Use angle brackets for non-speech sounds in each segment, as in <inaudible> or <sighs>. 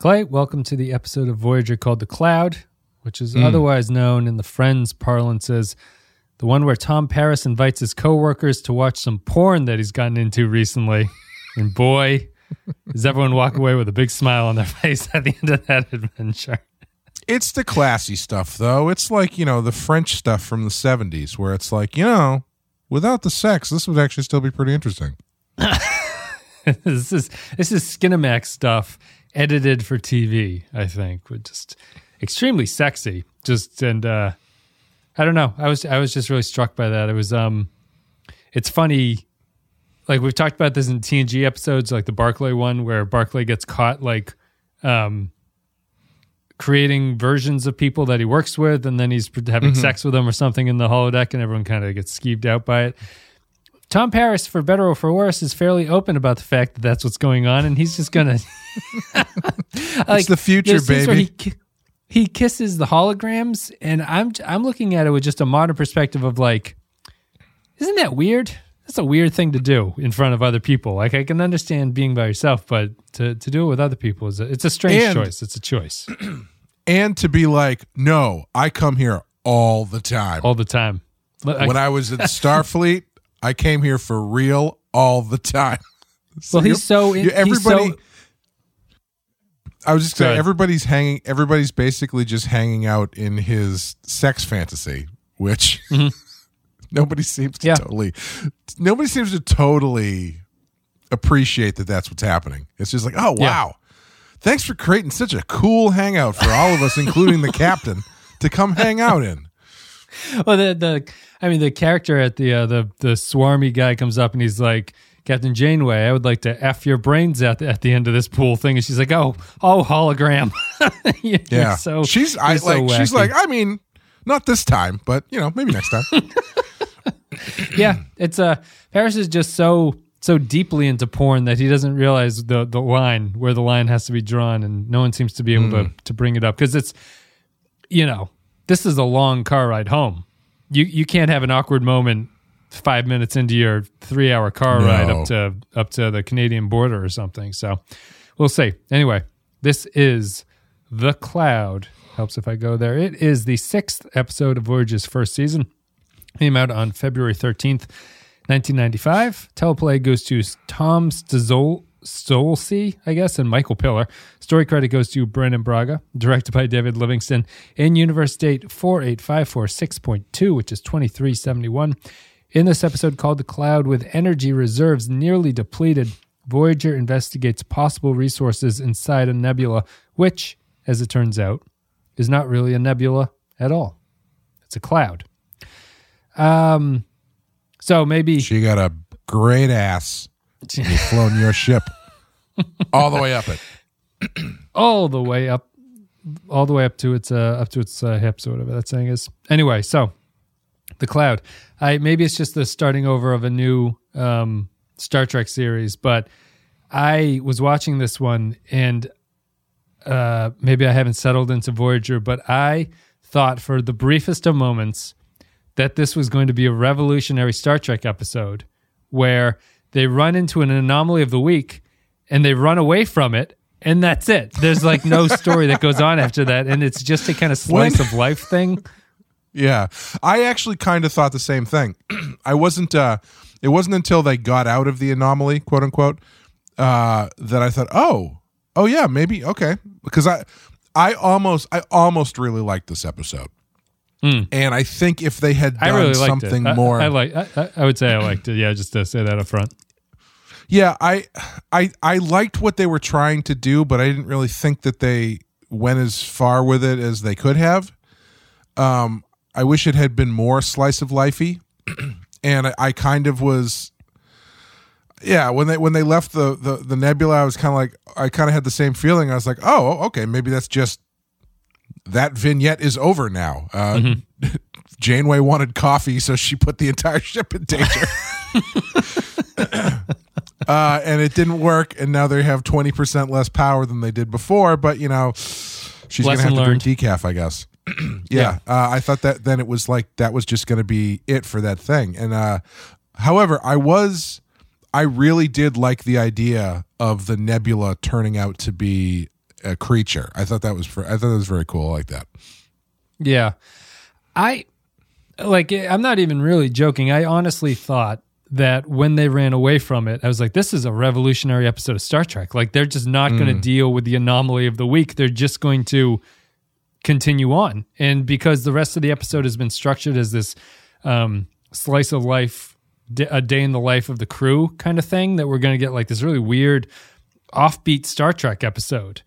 Clay, welcome to the episode of Voyager called The Cloud, which is Hmm. otherwise known in the Friends parlance as the one where Tom Paris invites his coworkers to watch some porn that he's gotten into recently. <laughs> and boy, does everyone walk away with a big smile on their <laughs> face at the end of that adventure. It's the classy stuff, though. It's like, you know, the French stuff from the 70s, where it's like, you know, without the sex, this would actually still be pretty interesting. <laughs> this is this is Skinamax stuff edited for TV. I think with just extremely sexy. Just and uh, I don't know. I was I was just really struck by that. It was um, it's funny. Like we've talked about this in TNG episodes, like the Barclay one, where Barclay gets caught like um, creating versions of people that he works with, and then he's having sex with them or something in the holodeck, and everyone kind of gets skeeved out by it. Tom Paris, for better or for worse, is fairly open about the fact that that's what's going on, and he's just gonna. <laughs> like, the future, baby. He, he kisses the holograms, and I'm I'm looking at it with just a modern perspective of like, isn't that weird? That's a weird thing to do in front of other people. Like I can understand being by yourself, but to, to do it with other people is a, it's a strange And- choice. It's a choice <clears throat> And to be like, no, I come here all the time. all the time. When I was in Starfleet, I came here for real all the time. <laughs> So well, he's so in, everybody. He's so, I was just saying, everybody's hanging. Everybody's basically just hanging out in his sex fantasy, which <laughs> nobody seems to Mm-hmm. Yeah. totally. Nobody seems to totally appreciate that. That's what's happening. It's just like, oh Yeah. wow, thanks for creating such a cool hangout for all of us, including the captain, to come hang out in. <laughs> well, the the I mean the character at the uh, the the swarmy guy comes up and he's like. Captain Janeway, I would like to f your brains at the, at the end of this pool thing, and she's like, "Oh, oh, hologram." <laughs> You're Yeah, so she's I so like she's like I mean, not this time, but you know maybe next time. <laughs> <clears throat> yeah, it's uh Paris is just so so deeply into porn that he doesn't realize the the line where the line has to be drawn, and no one seems to be able Hmm. to to bring it up because it's you know this is a long car ride home. You you can't have an awkward moment five minutes into your three hour car ride up to up to the Canadian border or something. So we'll see. Anyway, this is the Cloud. Helps if I go there. It is the sixth episode of Voyage's first season. Came out on February 13th, 1995. Teleplay goes to Tom Stolze, I guess, and Michael Piller. Story credit goes to Brannon Braga. Directed by David Livingston. In universe date 48546.2, which is 2371. In this episode called The Cloud, with energy reserves nearly depleted, Voyager investigates possible resources inside a nebula, which, as it turns out, is not really a nebula at all. It's a cloud. Um, so maybe She got a great ass. <laughs> You've flown your ship all the way up it. <clears throat> all the way up, all the way up to its uh, up to its uh, hips or whatever that saying is. Anyway, so the cloud. I maybe it's just the starting over of a new um, Star Trek series, but I was watching this one and uh, maybe I haven't settled into Voyager, but I thought for the briefest of moments that this was going to be a revolutionary Star Trek episode where they run into an anomaly of the week and they run away from it. And that's it. There's like no <laughs> story that goes on after that. And it's just a kind of slice When- of life thing. <laughs> Yeah. I actually kind of thought the same thing. <clears throat> I wasn't uh it wasn't until they got out of the anomaly, quote unquote, uh that I thought, "Oh, oh yeah, maybe okay." Because I I almost I almost really liked this episode. And I think if they had done really something. I- more I, like. I, I- I would say I liked it. Yeah, just to say that up front. Yeah, I I I liked what they were trying to do, but I didn't really think that they went as far with it as they could have. Um I wish it had been more slice of lifey. <clears throat> and I, I kind of was yeah, when they when they left the the, the nebula, I was kind of like I kind of had the same feeling. I was like, "Oh, okay, maybe that's just that vignette is over now." Uh <laughs> Janeway wanted coffee, so she put the entire ship in danger. <laughs> <clears throat> uh, and it didn't work, and now they have twenty percent less power than they did before. But you know, she's gonna Lesson have to drink decaf, I guess. <clears throat> yeah, Uh, I thought that then it was like that was just gonna be it for that thing. And uh, however, I was, I really did like the idea of the nebula turning out to be a creature. I thought that was I thought that was very cool. I like that. Yeah. I like I'm not even really joking. I honestly thought that when they ran away from it, I was like, this is a revolutionary episode of Star Trek. Like they're just not going to deal with the anomaly of the week. They're just going to continue on. And because the rest of the episode has been structured as this um, slice of life, d- a day in the life of the crew kind of thing, that we're going to get like this really weird offbeat Star Trek episode.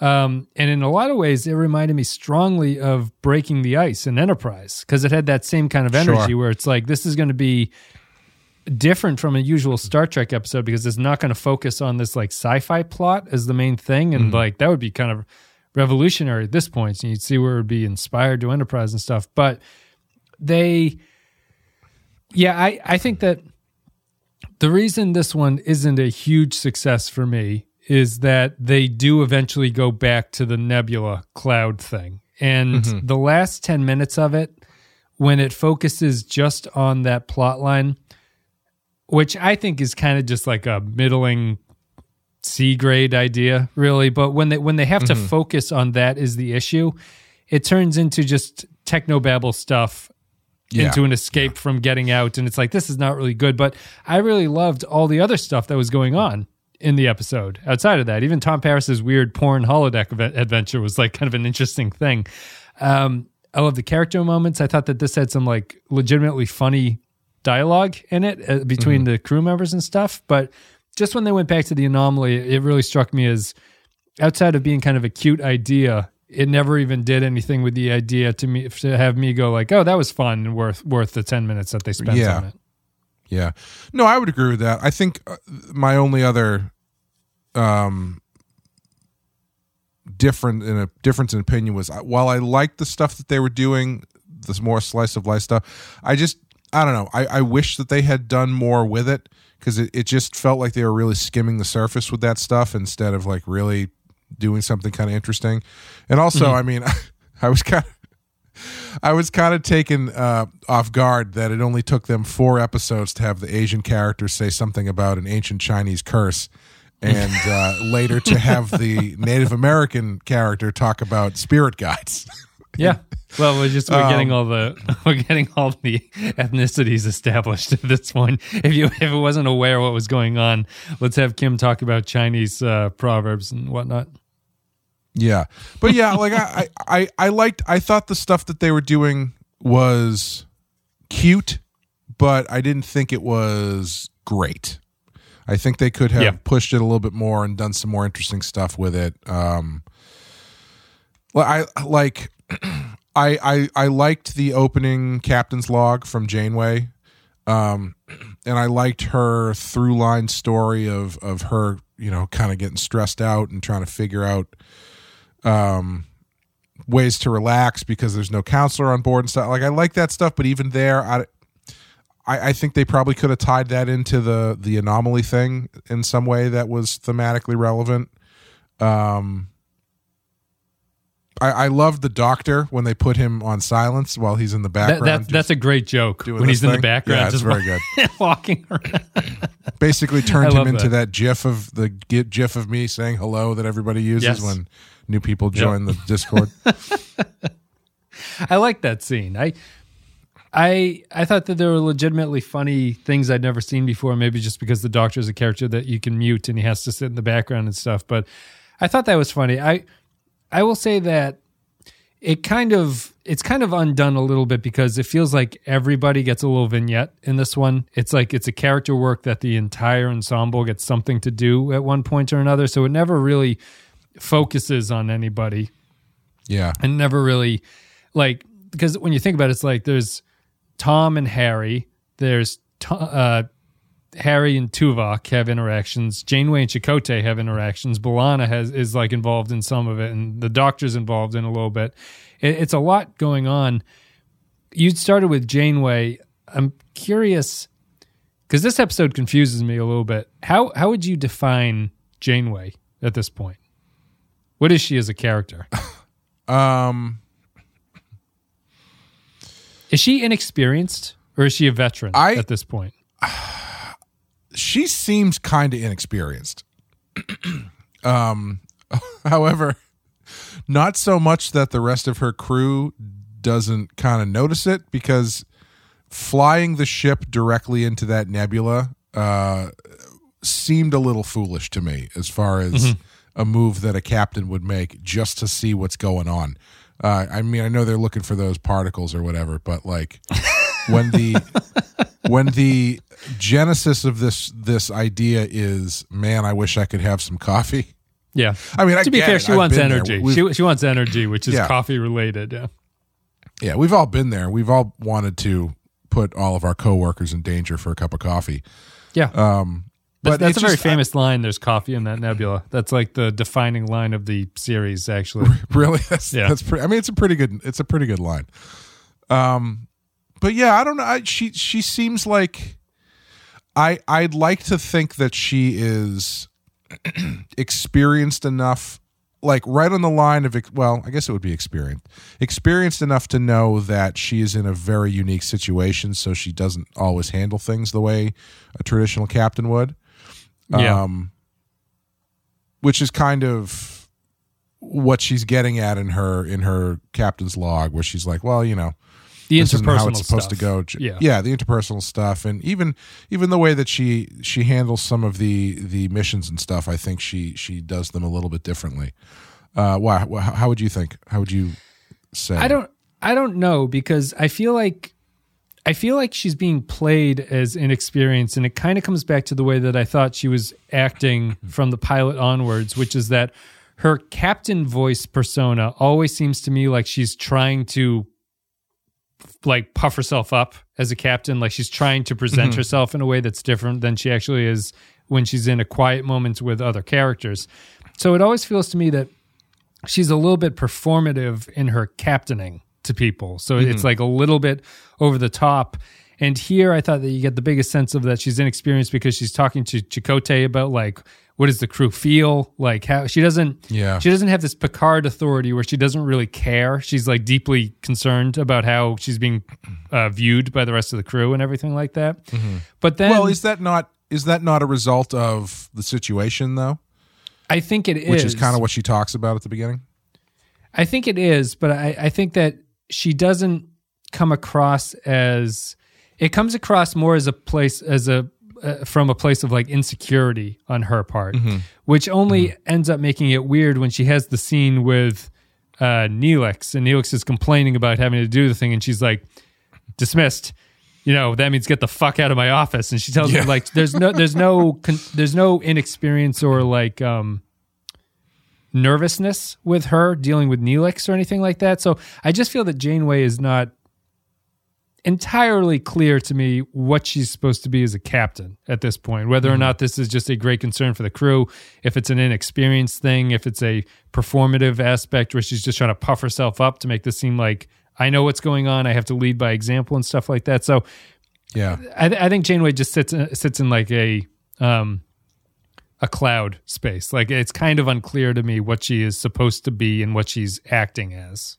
Um, and in a lot of ways, it reminded me strongly of Breaking the Ice and Enterprise because it had that same kind of energy Sure. where it's like this is going to be different from a usual Star Trek episode because it's not going to focus on this like sci-fi plot as the main thing, and mm-hmm. like that would be kind of revolutionary at this point. And you'd see where it would be inspired to Enterprise and stuff, but they, yeah, I I think that the reason this one isn't a huge success for me is that they do eventually go back to the nebula cloud thing. And mm-hmm. the last 10 minutes of it, when it focuses just on that plot line, which I think is kind of just like a middling C grade idea, really. But when they when they have to focus on that is the issue, it turns into just technobabble stuff Yeah. into an escape from getting out. And it's like this is not really good. But i really loved all the other stuff that was going on in the episode. Outside of that even tom paris's weird porn holodeck adventure was like kind of an interesting thing. Um, i love the character moments. I thought that this had some like legitimately funny dialogue in it uh, between the crew members and stuff but just when they went back to the anomaly it really struck me as outside of being kind of a cute idea, it never even did anything with the idea to me to have me go like, "Oh, that was fun and worth worth the ten minutes that they spent Yeah. on it." Yeah. No, I would agree with that. I think uh, my only other um different in a difference in opinion was uh, while I liked the stuff that they were doing, this more slice of life stuff, I just I don't know. I, I wish that they had done more with it because it, it just felt like they were really skimming the surface with that stuff instead of like really doing something kind of interesting. And also, I mean, <laughs> I was kind of I was kind of taken uh, off guard that it only took them four episodes to have the Asian character say something about an ancient Chinese curse, and uh, later to have the <laughs> Native American character talk about spirit guides. <laughs> Yeah. Well, we're just we're Um, getting all the <laughs> we're getting all the ethnicities established at this point. If you if it wasn't aware what was going on, let's have Kim talk about Chinese uh, proverbs and whatnot. Yeah, but yeah, like I, I, I, liked. I thought the stuff that they were doing was cute, but I didn't think it was great. I think they could have Yeah. pushed it a little bit more and done some more interesting stuff with it. Um, well, I like. I, I I liked the opening captain's log from Janeway, um, and I liked her through line story of of her, you know, kind of getting stressed out and trying to figure out um, ways to relax because there's no counselor on board and stuff. Like I like that stuff, but even there, I, I, I think they probably could have tied that into the the anomaly thing in some way that was thematically relevant. Um, I, I loved the doctor when they put him on silence while he's in the background. that, just that's a great joke when he's in the background, Yeah, it's just very good. <laughs> walking around. Basically, turned him love into that. that. gif of the gif of me saying hello that everybody uses Yes. when new people join the Discord. <laughs> I like that scene. I I I thought that there were legitimately funny things I'd never seen before, maybe just because the doctor's a character that you can mute and he has to sit in the background and stuff. But I thought that was funny. I I will say that it kind of it's kind of undone a little bit because it feels like everybody gets a little vignette in this one. It's like it's a character work that the entire ensemble gets something to do at one point or another. So it never really focuses on anybody yeah, and never really like because when you think about it, it's like there's Tom and Harry, there's uh, Harry and Tuvok have interactions, Janeway and Chakotay have interactions, B'Elanna has is like involved in some of it, and the Doctor's involved in a little bit. It, it's a lot going on. You started with Janeway. I'm curious because this episode confuses me a little bit. How how would you define Janeway at this point? What is she as a character? <laughs> um, Is she inexperienced or is she a veteran I- at this point? <sighs> <sighs> she seems kind of inexperienced. <clears throat> um, <laughs> However, not so much that the rest of her crew doesn't kind of notice it because flying the ship directly into that nebula uh, seemed a little foolish to me as far as Mm-hmm. a move that a captain would make just to see what's going on. Uh, I mean, I know they're looking for those particles or whatever, but like <laughs> when the when the genesis of this this idea is, man, I wish I could have some coffee. Yeah. I mean, I to be fair, it. she I've wants energy. She, she wants energy, which is Yeah. coffee related. Yeah. Yeah, we've all been there. We've all wanted to put all of our coworkers in danger for a cup of coffee. Yeah. Um, but that's it's a very just- famous line. There's coffee in that nebula. That's like the defining line of the series, actually. <laughs> really, that's Yeah. that's pretty. I mean, it's a pretty good. It's a pretty good line. Um, but yeah, I don't know. I, she she seems like I I'd like to think that she is <clears throat> experienced enough. Like right on the line of well, I guess it would be experienced, experienced enough to know that she is in a very unique situation, so she doesn't always handle things the way a traditional captain would. Yeah. Um, which is kind of what she's getting at in her in her captain's log, where she's like, well, you know, The this interpersonal how it's supposed stuff. to go. Yeah. yeah, the interpersonal stuff, and even even the way that she she handles some of the the missions and stuff. I think she she does them a little bit differently. Uh, why? wh- How would you think? How would you say? I don't I don't know because I feel like I feel like she's being played as inexperienced and it kind of comes back to the way that I thought she was acting from the pilot onwards, which is that her captain voice persona always seems to me like she's trying to like puff herself up as a captain like she's trying to present mm-hmm. herself in a way that's different than she actually is when she's in a quiet moment with other characters. So it always feels to me that she's a little bit performative in her captaining to people. So mm-hmm. it's like a little bit over the top. And here I thought that you get the biggest sense of that she's inexperienced because she's talking to Chakotay about like what does the crew feel? Like how she doesn't Yeah. she doesn't have this Picard authority where she doesn't really care. She's like deeply concerned about how she's being uh, viewed by the rest of the crew and everything like that. But then Well, is that not is that not a result of the situation though? I think it is Which is kind of what she talks about at the beginning. I think it is, but I, I think that she doesn't come across as it comes across more as a place as a uh, from a place of like insecurity on her part, which only ends up making it weird when she has the scene with uh, Neelix and Neelix is complaining about having to do the thing, and she's like dismissed. You know that means get the fuck out of my office, and she tells Yeah. him like there's no there's no con- there's no inexperience or like um nervousness with her dealing with Neelix or anything like that. So I just feel that Janeway is not entirely clear to me what she's supposed to be as a captain at this point. Whether or not this is just a great concern for the crew, if it's an inexperienced thing, if it's a performative aspect where she's just trying to puff herself up to make this seem like I know what's going on. I have to lead by example and stuff like that. So Yeah. I, th- I think Janeway just sits in, sits in like a um a cloud space. Like it's kind of unclear to me what she is supposed to be and what she's acting as.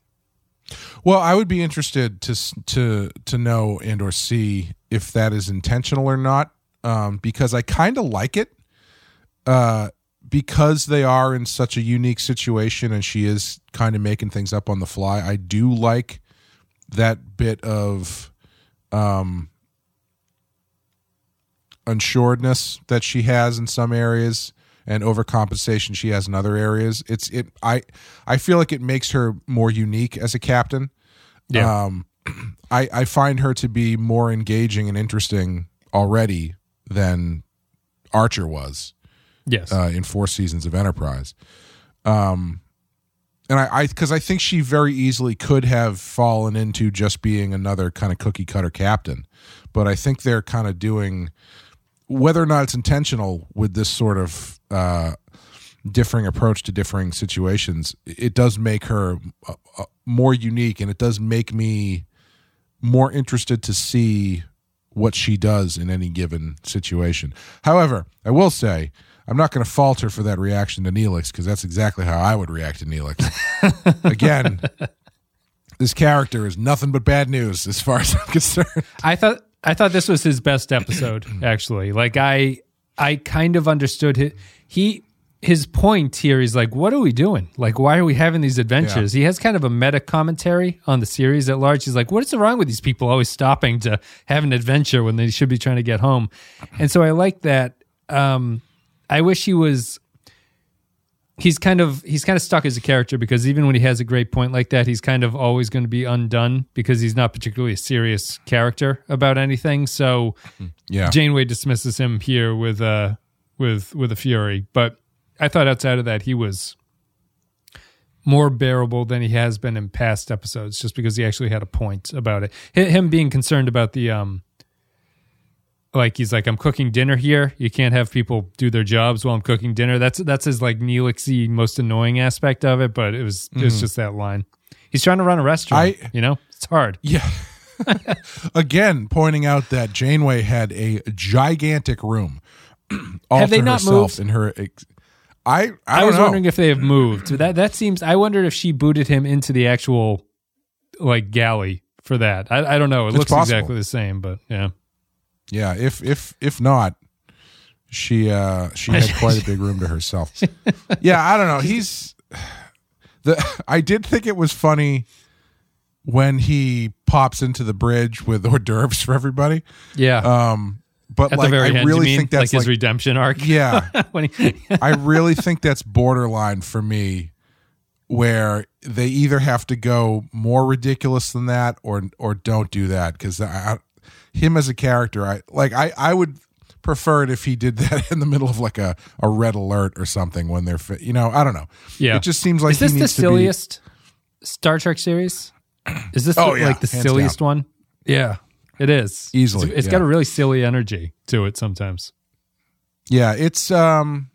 Well, I would be interested to to to know and or see if that is intentional or not, um, because I kind of like it, uh, because they are in such a unique situation, and she is kind of making things up on the fly. I do like that bit of um, unsuredness that she has in some areas and overcompensation she has in other areas. It's it I I feel like it makes her more unique as a captain. Yeah. Um <clears throat> I I find her to be more engaging and interesting already than Archer was Yes. uh, in four seasons of Enterprise. Um, and I, I, because I think she very easily could have fallen into just being another kind of cookie cutter captain, but I think they're kind of doing, whether or not it's intentional with this sort of uh, differing approach to differing situations, it does make her uh, uh, more unique, and it does make me more interested to see what she does in any given situation. However, I will say I'm not going to falter for that reaction to Neelix because that's exactly how I would react to Neelix. <laughs> Again, this character is nothing but bad news as far as I'm concerned. I thought I thought this was his best episode <clears throat> actually. Like I I kind of understood it. He his point here is like, what are we doing? Like, why are we having these adventures? He has kind of a meta commentary on the series at large. He's like, what is wrong with these people always stopping to have an adventure when they should be trying to get home? And so I like that. Um, I wish he was. He's kind of he's kind of stuck as a character because even when he has a great point like that, he's kind of always going to be undone because he's not particularly a serious character about anything. So <laughs> Yeah. Janeway dismisses him here with uh with with a fury, but I thought outside of that he was more bearable than he has been in past episodes, just because he actually had a point about it. Him being concerned about the um, like he's like I'm cooking dinner here. You can't have people do their jobs while I'm cooking dinner. That's that's his like Neelixy most annoying aspect of it, but it was it was mm-hmm. just that line. He's trying to run a restaurant. I- you know, it's hard. Yeah. <laughs> Again, pointing out that Janeway had a gigantic room <clears throat> all Have they to not herself moved? in her. Ex- I I, I, was know. wondering if they have moved. That that seems. I wondered if she booted him into the actual like galley for that. I, I don't know. It It's looks possible. exactly the same, but yeah. Yeah, if if if not, she uh she had <laughs> quite a big room to herself. Yeah, I don't know. He's the. I did think it was funny when he pops into the bridge with hors d'oeuvres for everybody. Yeah. Um, but At like the very I end, really mean? think that's like his like redemption arc. yeah. <laughs> he, <laughs> I really think that's borderline for me, where they either have to go more ridiculous than that, or or don't do that. Because I, him as a character, I like. I I would prefer it if he did <laughs> that in the middle of like a a red alert or something when they're, fi- you know, I don't know. yeah. It just seems like Is this he the to be- silliest Star Trek series? Is this Oh, the- yeah, like the silliest one? Yeah, it is Easily, It's- it's yeah. got a really silly energy to it sometimes. Yeah, it's um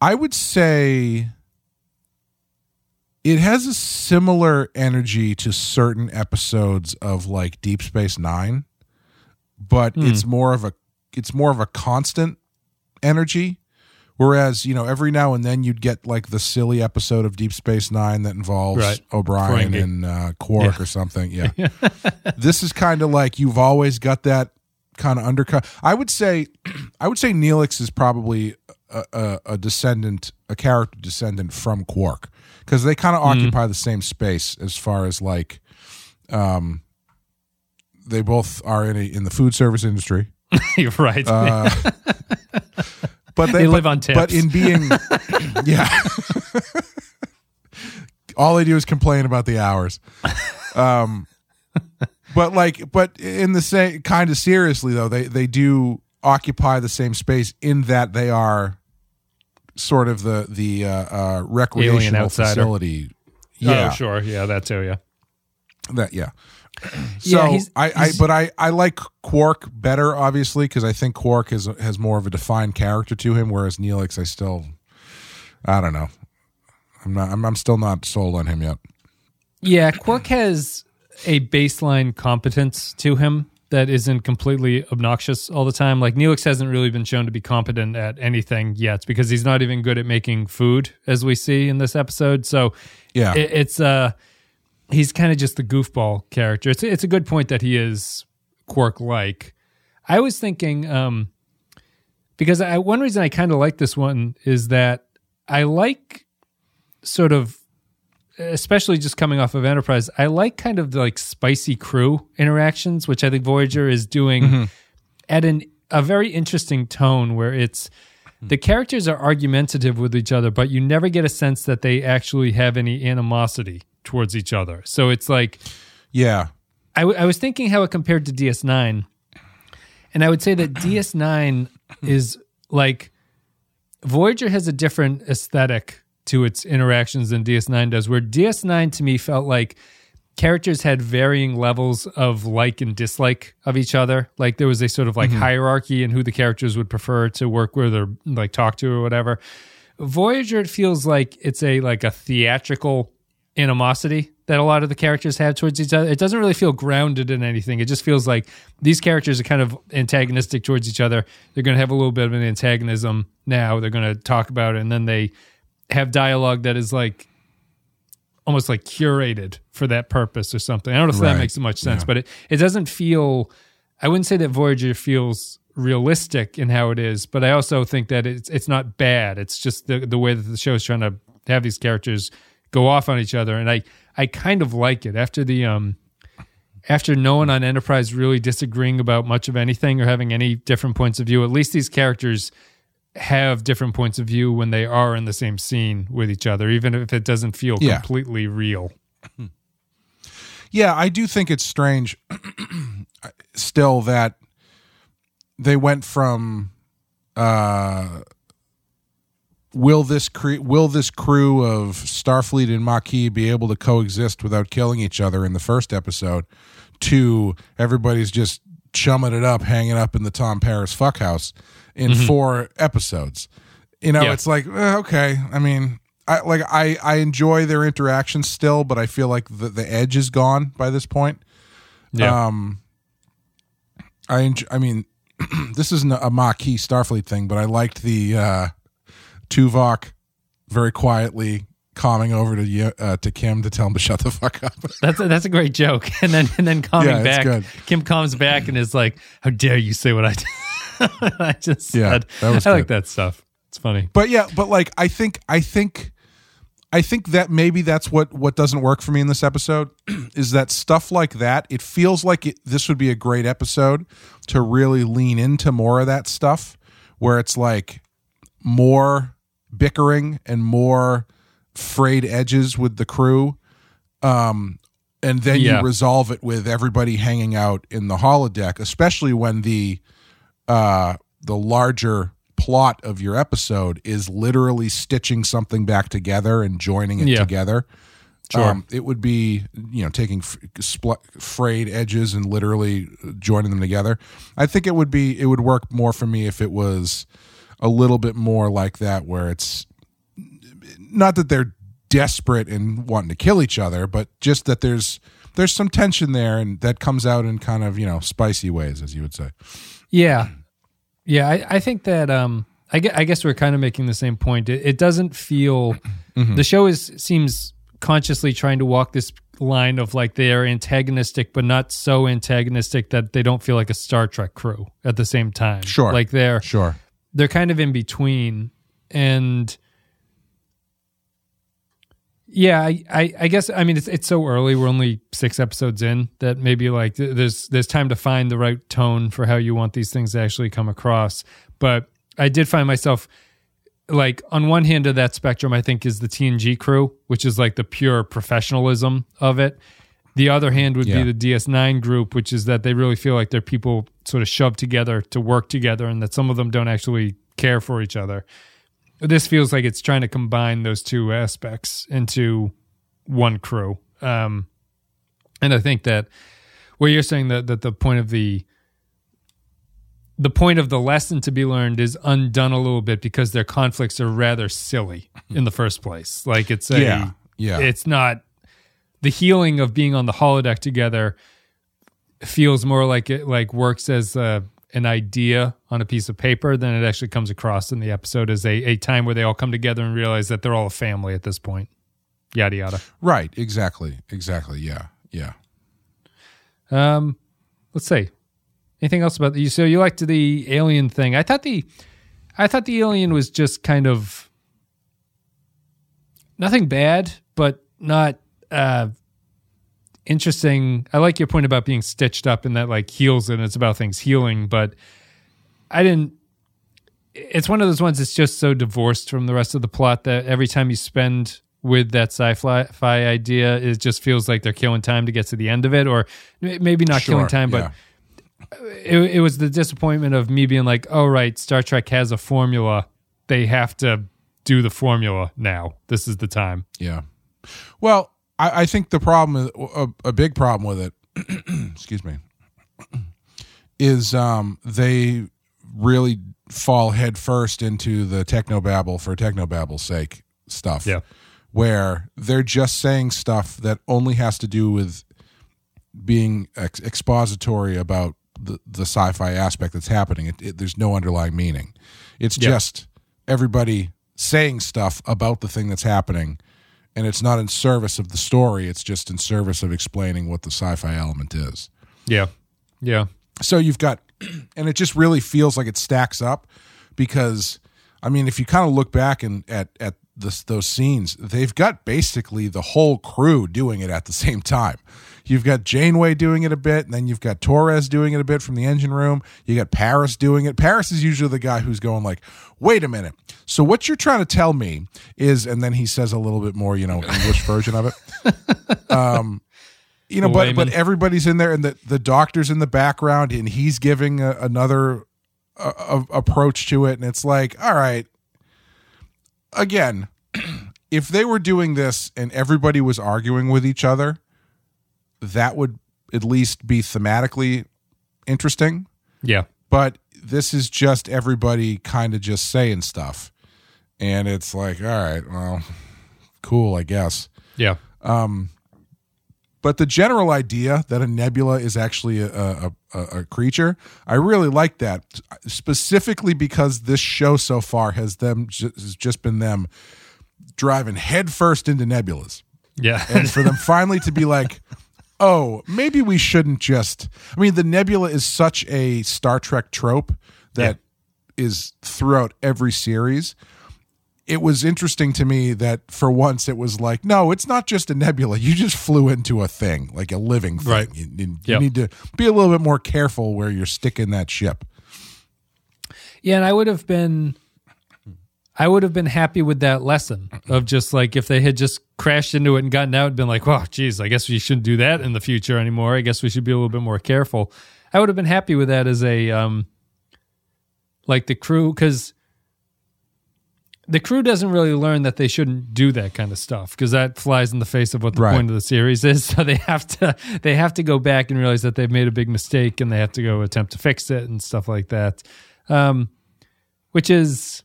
I would say it has a similar energy to certain episodes of like Deep Space 9, but it's more of a it's more of a constant energy whereas, you know, every now and then you'd get like the silly episode of Deep Space 9 that involves Right. O'Brien Ferengi. and uh, Quark or something. Yeah. <laughs> this is kind of like you've always got that kind of undercut. I would say, <clears throat> I would say Neelix is probably a, a, a descendant, a character descendant from Quark, because they kind of occupy the same space as far as like, um, they both are in a, in the food service industry, <laughs> You're right. uh, <laughs> but they, They but- live on tips. But in being, <laughs> yeah. All they do is complain about the hours. Um, but like, but in the same kind of seriously though, they they do occupy the same space in that they are sort of the the uh, uh, recreational facility. Yeah, Oh, sure. Yeah, that too. Yeah. that yeah. <clears throat> Yeah, So he's- I, I but I I like Quark better obviously because I think Quark has has more of a defined character to him, whereas Neelix I still I don't know. I'm not. I'm, I'm still not sold on him yet. Yeah, Quark has a baseline competence to him that isn't completely obnoxious all the time. Like Neelix hasn't really been shown to be competent at anything yet because he's not even good at making food, as we see in this episode. So Yeah. it, it's uh he's kind of just the goofball character. It's it's a good point that he is Quark like. I was thinking um because I one reason I kind of like this one is that I like sort of especially just coming off of Enterprise, I like kind of the like spicy crew interactions, which I think Voyager is doing mm-hmm. at an a very interesting tone where it's the characters are argumentative with each other, but you never get a sense that they actually have any animosity towards each other. So it's like yeah. I, w- I was thinking how it compared to DS9, and I would say that <clears throat> DS9 is like Voyager has a different aesthetic to its interactions than DS9 does. Where DS9 to me felt like characters had varying levels of like and dislike of each other. Like there was a sort of like mm-hmm. hierarchy in who the characters would prefer to work with or like talk to or whatever. Voyager it feels like it's a like a theatrical animosity that a lot of the characters have towards each other. It doesn't really feel grounded in anything. It just feels like these characters are kind of antagonistic towards each other. They're going to have a little bit of an antagonism now. They're going to talk about it and then they have dialogue that is like almost like curated for that purpose or something. I don't know if that makes much sense, but it, it doesn't feel I wouldn't say that Voyager feels realistic in how it is, but I also think that it's it's not bad. It's just the the way that the show is trying to have these characters go off on each other, and I I kind of like it after the um after no one on Enterprise really disagreeing about much of anything or having any different points of view. At least these characters have different points of view when they are in the same scene with each other, even if it doesn't feel Yeah. completely real. Yeah, I do think it's strange <clears throat> still that they went from uh will this cre- will this crew of Starfleet and Maquis be able to coexist without killing each other in the first episode to everybody's just chumming it up hanging up in the Tom Paris fuckhouse in four episodes. You know, Yeah. it's like eh, okay, I mean I like I I enjoy their interaction still, but I feel like the the edge is gone by this point. Yeah. Um, I enjoy, I mean, <clears throat> this isn't a Maquis Starfleet thing, but I liked the uh, Tuvok very quietly calming over to uh, to Kim to tell him to shut the fuck up. <laughs> That's a, that's a great joke. <laughs> And then and then calming Yeah, back, good. Kim comes back and is like, "How dare you say what I did?" <laughs> I just Yeah, said. that was I like that stuff. It's funny. but yeah, but like I think I think I think that maybe that's what what doesn't work for me in this episode <clears throat> is that stuff like that. It feels like it, this would be a great episode to really lean into more of that stuff, where it's like more bickering and more frayed edges with the crew, um, and then Yeah. you resolve it with everybody hanging out in the holodeck, especially when the uh, the larger plot of your episode is literally stitching something back together and joining it Yeah. together. Sure. Um, it would be, you know, taking f- spl- frayed edges and literally joining them together. I think it would be, it would work more for me if it was a little bit more like that, where it's not that they're desperate and wanting to kill each other, but just that there's there's some tension there, and that comes out in kind of you know spicy ways, as you would say. Yeah, yeah. I, I think that um, I guess, I guess we're kind of making the same point. It, it doesn't feel <clears throat> the show is seems consciously trying to walk this line of like they're antagonistic, but not so antagonistic that they don't feel like a Star Trek crew at the same time. Sure. like they're Sure. they're kind of in between and yeah I, I i guess i mean it's it's so early we're only six episodes in that maybe like th- there's there's time to find the right tone for how you want these things to actually come across but i did find myself like on one hand of that spectrum i think is the tng crew which is like the pure professionalism of it the other hand would Yeah. be the DS9 group, which is that they really feel like they're people sort of shoved together to work together and that some of them don't actually care for each other. This feels like it's trying to combine those two aspects into one crew. Um, and I think that where you're saying that, that the point of the the point of the lesson to be learned is undone a little bit because their conflicts are rather silly in the first place. Like it's a Yeah. Yeah. it's not the healing of being on the holodeck together feels more like it like works as a, an idea on a piece of paper than it actually comes across in the episode as a, a time where they all come together and realize that they're all a family at this point yada yada right. Exactly. Exactly. Yeah. Yeah. um let's see anything else about you so you liked the alien thing i thought the i thought the alien was just kind of nothing bad but not uh interesting i like your point about being stitched up in that like heals and it's about things healing but i didn't it's one of those ones that's just so divorced from the rest of the plot that every time you spend with that sci-fi idea it just feels like they're killing time to get to the end of it or maybe not killing Sure, time but yeah. it, it was the disappointment of me being like, oh, right, Star Trek has a formula. They have to do the formula now. This is the time. Yeah. Well, I, I think the problem, is, a, a big problem with it, <clears throat> excuse me, <clears throat> is um, they really fall headfirst into the technobabble for technobabble's sake stuff. Yeah. Where they're just saying stuff that only has to do with being ex- expository about the, the sci-fi aspect that's happening. It, it, there's no underlying meaning. It's just everybody saying stuff about the thing that's happening, and it's not in service of the story. It's just in service of explaining what the sci-fi element is. Yeah. Yeah. so you've got <clears throat> and it just really feels like it stacks up because i mean if you kind of look back and at at this, those scenes they've got basically the whole crew doing it at the <laughs> same time you've got janeway doing it a bit and then you've got torres doing it a bit from the engine room. You got paris doing it. Paris is usually the guy who's going like wait a minute. So what you're trying to tell me is and then he says a little bit more you know english version of it. <laughs> Um you know, but but everybody's in there, and the the doctor's in the background, and he's giving a, another uh, uh, approach to it, and it's like, all right, again, <clears throat> if they were doing this and everybody was arguing with each other, that would at least be thematically interesting. Yeah. But this is just everybody kind of just saying stuff, and it's like, all right, well, cool, I guess. Yeah. Um, but the general idea that a nebula is actually a, a, a, a creature i really like that specifically because this show so far has them has just been them driving headfirst into nebulas Yeah. and for them finally to be like <laughs> oh maybe we shouldn't just i mean the nebula is such a star trek trope that is throughout every series. It was interesting to me that for once it was like no it's not just a nebula. You just flew into a thing like a living thing. Right. you, you- you Yep. need to be a little bit more careful where you're sticking that ship. Yeah, and I would have been I would have been happy with that lesson of just like if they had just crashed into it and gotten out and been like, "Wow, geez, I guess we shouldn't do that in the future anymore. I guess we should be a little bit more careful." I would have been happy with that as a um like the crew cuz the crew doesn't really learn that they shouldn't do that kind of stuff because that flies in the face of what the Right. point of the series is. <laughs> So they have to they have to go back and realize that they've made a big mistake and they have to go attempt to fix it and stuff like that. Um, which is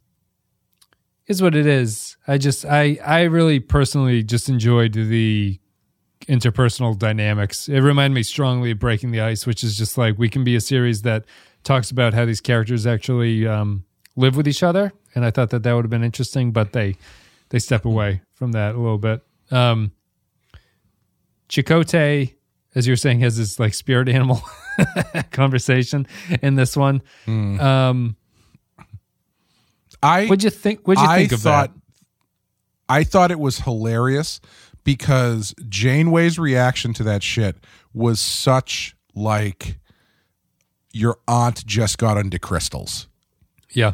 is what it is. I just I I really personally just enjoyed the interpersonal dynamics. It reminded me strongly of Breaking the Ice, which is just like we can be a series that talks about how these characters actually um, live with each other, and I thought that that would have been interesting, but they they step away from that a little bit. Um, Chakotay, as you're saying, has this like spirit <laughs> animal conversation in this one. Um, i what'd you think? What'd you I think of thought that? I thought it was hilarious because Janeway's reaction to that shit was such like your aunt just got into crystals. Yeah,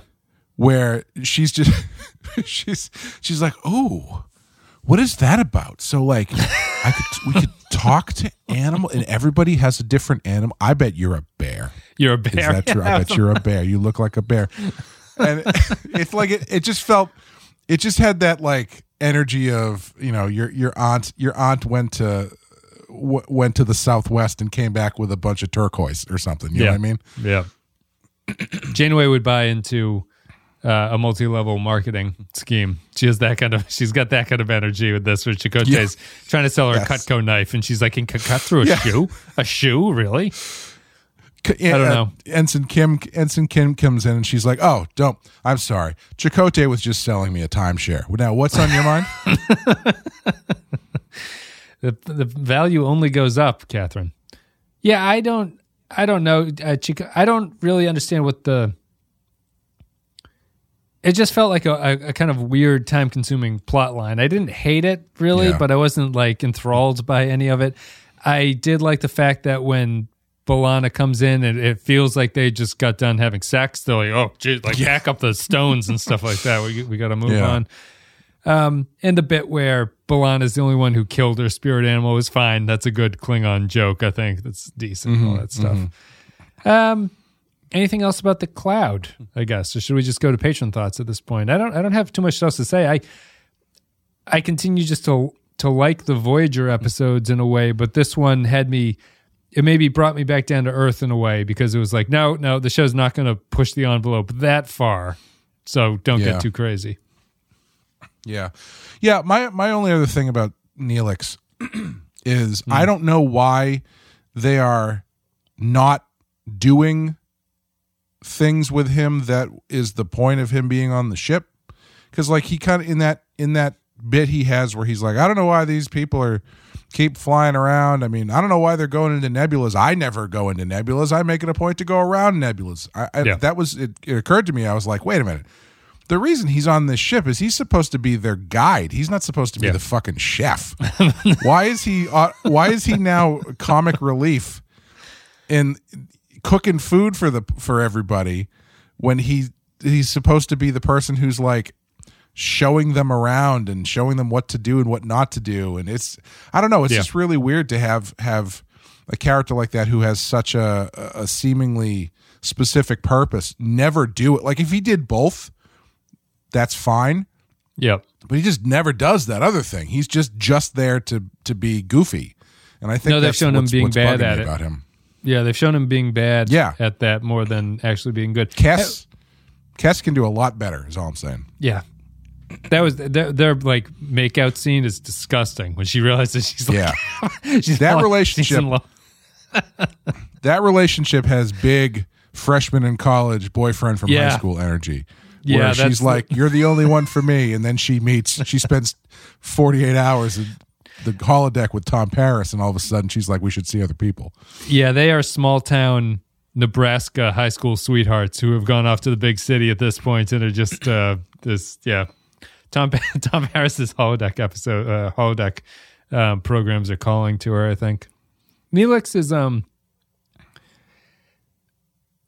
Where she's just <laughs> she's she's like, "Oh, what is that about?" So like I could we could talk to animal and everybody has a different animal. I bet you're a bear. you're a bear. Is that true? I <laughs> bet you're a bear. You look like a bear. And <laughs> it's like it, it just felt it just had that like energy of, you know, your your aunt your aunt went to w- went to the southwest and came back with a bunch of turquoise or something. You know Yeah. what I mean? Yeah. <clears throat> Janeway would buy into uh, a multi-level marketing scheme. She has that kind of. <laughs> She's got that kind of energy with this. Where Chakotay's trying to sell her Yes. a Cutco knife, and she's like, "Can cut cut through a Yeah. shoe? A shoe? Really? I don't know. Ensign Kim Ensign Kim comes in and she's like, "Oh, don't. I'm sorry. Chakotay was just selling me a timeshare. Now, what's on your mind?" <laughs> The the value only goes up, Kathryn. Yeah, I don't. I don't know. Uh, Chico, I don't really understand what the. It just felt like a, a, a kind of weird, time-consuming plot line. I didn't hate it really, Yeah. but I wasn't like enthralled by any of it. I did like the fact that when B'Elanna comes in and it feels like they just got done having sex, they're like, "Oh, geez, like pack up the stones and stuff like that. We we got to move Yeah. on." Um, and the bit where Balan is the only one who killed her spirit animal is fine. That's a good Klingon joke. I think that's decent. Mm-hmm, all that stuff. Um, anything else about the cloud? I guess, or should we just go to patron thoughts at this point? I don't. I don't have too much else to say. I I continue just to to like the Voyager episodes in a way, but this one had me. It maybe brought me back down to earth in a way because it was like, no, no, the show's not going to push the envelope that far, so don't Yeah. get too crazy. Yeah. Yeah, my my only other thing about Neelix <clears throat> is hmm. I don't know why they are not doing things with him that is the point of him being on the ship cuz like he kind of in that in that bit he has where he's like I don't know why these people are keep flying around. I mean, I don't know why they're going into nebulas. I never go into nebulas. I make it a point to go around nebulas. I, I Yeah. that was it, it occurred to me. I was like, wait a minute. The reason he's on this ship is he's supposed to be their guide. He's not supposed to be Yeah. the fucking chef. <laughs> why is he uh, why is he now comic relief in cooking food for the for everybody when he he's supposed to be the person who's like showing them around and showing them what to do and what not to do and it's i don't know it's Yeah. just really weird to have have a character like that who has such a a seemingly specific purpose never do it like if he did both that's fine Yep. but he just never does that other thing he's just just there to to be goofy and i think No, they've shown him being bad at it. about him Yeah, they've shown him being bad Yeah. at that more than actually being good. Kes Kes can do a lot better is all i'm saying Yeah. That was their, their like makeout scene is disgusting when she realizes she's like yeah <laughs> she's That like- relationship- she's in love. <laughs> that relationship has big freshman in college boyfriend from Yeah. high school energy. Yeah, where that's she's the- like, "You're the only one for me," and then she meets, she spends 48 hours in the holodeck with Tom Paris, and all of a sudden she's like, "We should see other people." Yeah, they are small town Nebraska high school sweethearts who have gone off to the big city at this point and are just uh this yeah. Tom <laughs> Tom Paris's holodeck episode uh holodeck um, programs are calling to her, I think. Neelix is um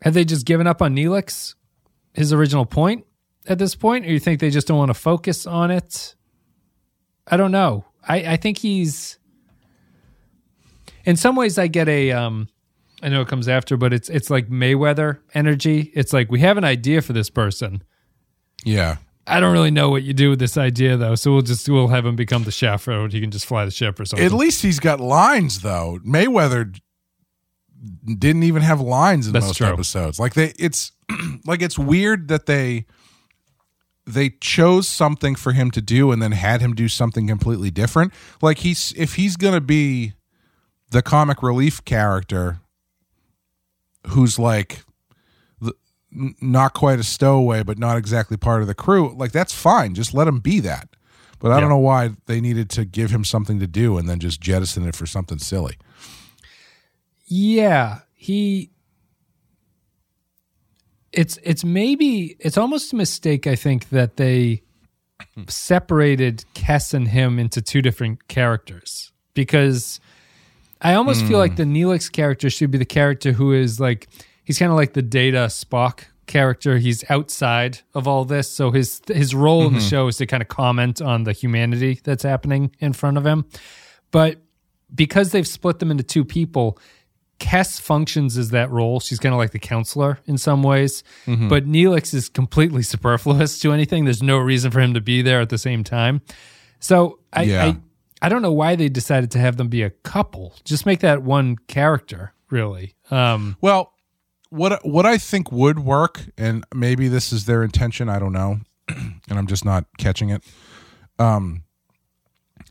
have they just given up on Neelix, his original point at this point, or you think they just don't want to focus on it? I don't know. I, I think he's in some ways I get a um I know it comes after, but it's it's like Mayweather energy. It's like we have an idea for this person. Yeah, I don't really know what you do with this idea though, so we'll just we'll have him become the chef, or he can just fly the ship or something. at least he's got lines though. Mayweather didn't even have lines in That's most true. episodes. Like they, it's <clears throat> like it's weird that they they chose something for him to do and then had him do something completely different. Like he's if he's gonna be the comic relief character who's like n- not quite a stowaway but not exactly part of the crew like that's fine just let him be that but i Yeah. don't know why they needed to give him something to do and then just jettison it for something silly Yeah, he. It's it's maybe it's almost a mistake. I think that they <clears throat> separated Kes and him into two different characters because I almost feel like hmm. the Neelix character should be the character who is like he's kind of like the Data Spock character. He's outside of all this, so his his role in the show is to kind of comment on the humanity that's happening in front of him. But because they've split them into two people, Kes functions as that role. She's kind of like the counselor in some ways, but Neelix is completely <laughs> superfluous to anything. There's no reason for him to be there at the same time. So I, Yeah. I, I don't know why they decided to have them be a couple. Just make that one character, really. Um, well what what i think would work and maybe this is their intention i don't know <clears throat> and i'm just not catching it um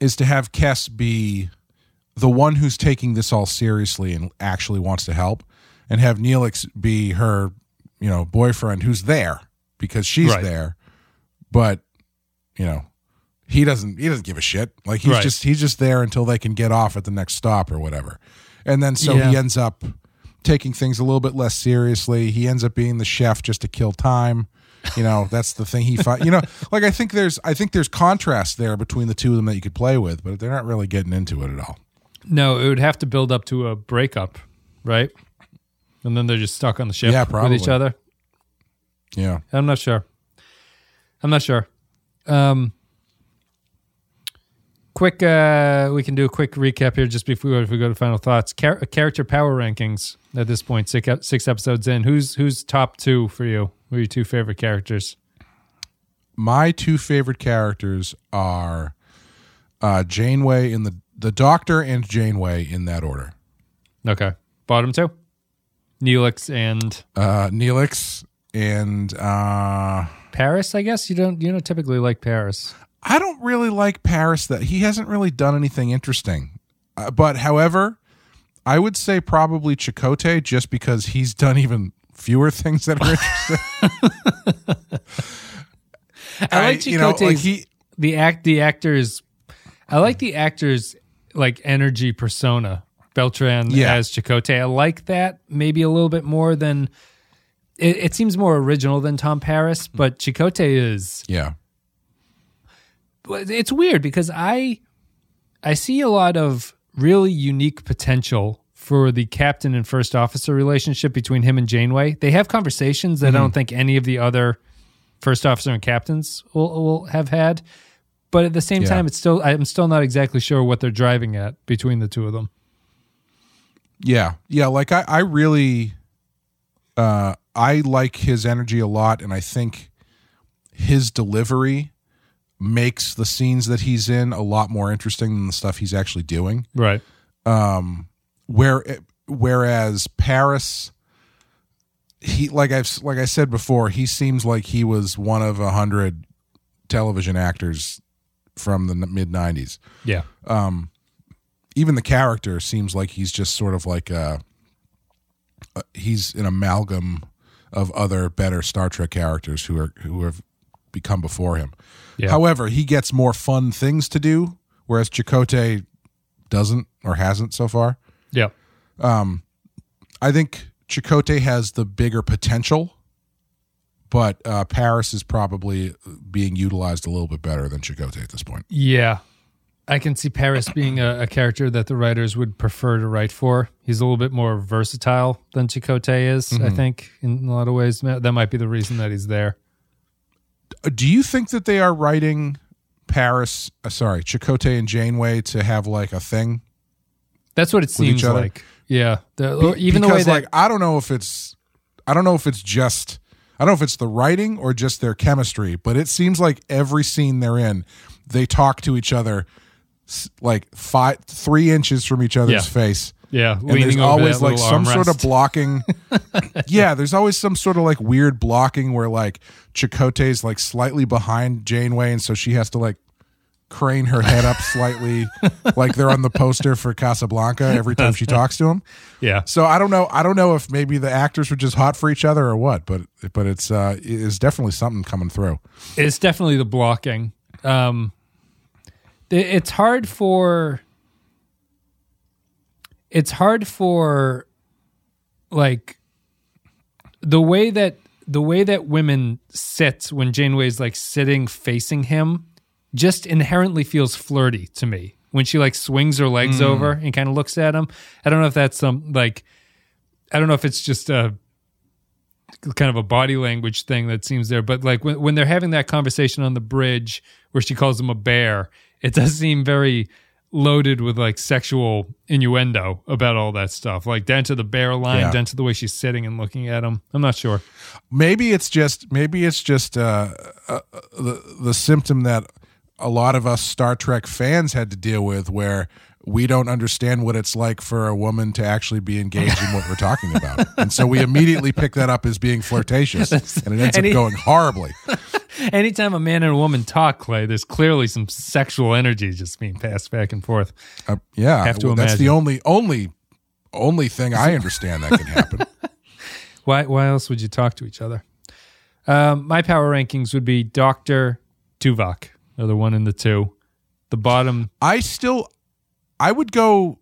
is to have Kes be the one who's taking this all seriously and actually wants to help and have Neelix be her you know boyfriend who's there because she's Right. there but you know he doesn't he doesn't give a shit like he's Right. just he's just there until they can get off at the next stop or whatever and then so he ends up taking things a little bit less seriously he ends up being the chef just to kill time you know that's the thing he fi- you know <laughs> like i think there's i think there's contrast there between the two of them that you could play with but they're not really getting into it at all no, it would have to build up to a breakup, right? And then they're just stuck on the ship Yeah, with each other. yeah I'm not sure. I'm not sure. Um, quick, uh, we can do a quick recap here just before we go to final thoughts. Char- character power rankings at this point, six, episodes in. Who's who's top two for you? Who are your two favorite characters? my two favorite characters are uh janeway in the the doctor and janeway in that order Okay, bottom two, Neelix and uh neelix and uh Paris. I guess you don't you don't typically like Paris. I don't really like Paris that he hasn't really done anything interesting. Uh, but however, I would say probably Chakotay just because he's done even fewer things that are interesting. I like you know, like he the act the actors I like the actors like energy persona. Beltran Yeah. as Chakotay. I like that maybe a little bit more than it, it seems more original than Tom Paris, mm. but Chakotay is Yeah. but it's weird because I I see a lot of really unique potential for the captain and first officer relationship between him and Janeway. They have conversations that I don't think any of the other first officer and captains will, will have had. But at the same Yeah. time, it's still I'm still not exactly sure what they're driving at between the two of them. Yeah. Yeah. Like I, I really uh I like his energy a lot and I think his delivery makes the scenes that he's in a lot more interesting than the stuff he's actually doing. Right. where whereas Paris he like I've like I said before he seems like he was one of a hundred television actors from the mid 90s Yeah. Um, even the character seems like he's just sort of like a, a he's an amalgam of other better Star Trek characters who are who have become before him. Yeah. However, he gets more fun things to do, whereas Chakotay doesn't or hasn't so far. Yeah. Um, I think Chakotay has the bigger potential, but uh, Paris is probably being utilized a little bit better than Chakotay at this point. Yeah. I can see Paris being a, a character that the writers would prefer to write for. He's a little bit more versatile than Chakotay is, I think, in a lot of ways. That might be the reason that he's there. Do you think that they are writing Paris, uh, sorry, Chakotay and Janeway to have like a thing? That's what it seems like. Yeah. The, or even the way because that like I don't know if it's I don't know if it's just I don't know if it's the writing or just their chemistry, but it seems like every scene they're in, they talk to each other like five three inches from each other's Yeah. face. Yeah, and there's always like some sort of blocking. <laughs> yeah, there's always some sort of like weird blocking where like Chakotay's like slightly behind Janeway, and so she has to like crane her head up slightly, <laughs> like they're on the poster for Casablanca every time she talks to him. yeah, So I don't know. I don't know if maybe the actors were just hot for each other or what, but but it's uh it's definitely something coming through. it's definitely the blocking. Um, it's hard for. It's hard for, like, the way that the way that women sit when Janeway's like sitting facing him, just inherently feels flirty to me. When she like swings her legs hmm. over and kind of looks at him, I don't know if that's some like, I don't know if it's just a kind of a body language thing that seems there. But like when, when they're having that conversation on the bridge where she calls him a bear, it does seem very loaded with like sexual innuendo about all that stuff. Like down to the bear line, Yeah. down to the way she's sitting and looking at him. I'm not sure. Maybe it's just maybe it's just uh, uh, the the symptom that a lot of us Star Trek fans had to deal with, where we don't understand what it's like for a woman to actually be engaged in what we're talking about, and so we immediately pick that up as being flirtatious, <laughs> and it ends And up going horribly. <laughs> Anytime a man and a woman talk, Clay, there's clearly some sexual energy just being passed back and forth. Uh, yeah, Have to well, that's the only only only thing I understand that can happen. <laughs> Why? Why else would you talk to each other? Um, my power rankings would be Doctor Tuvok, or the one and the two. The bottom, I still, I would go.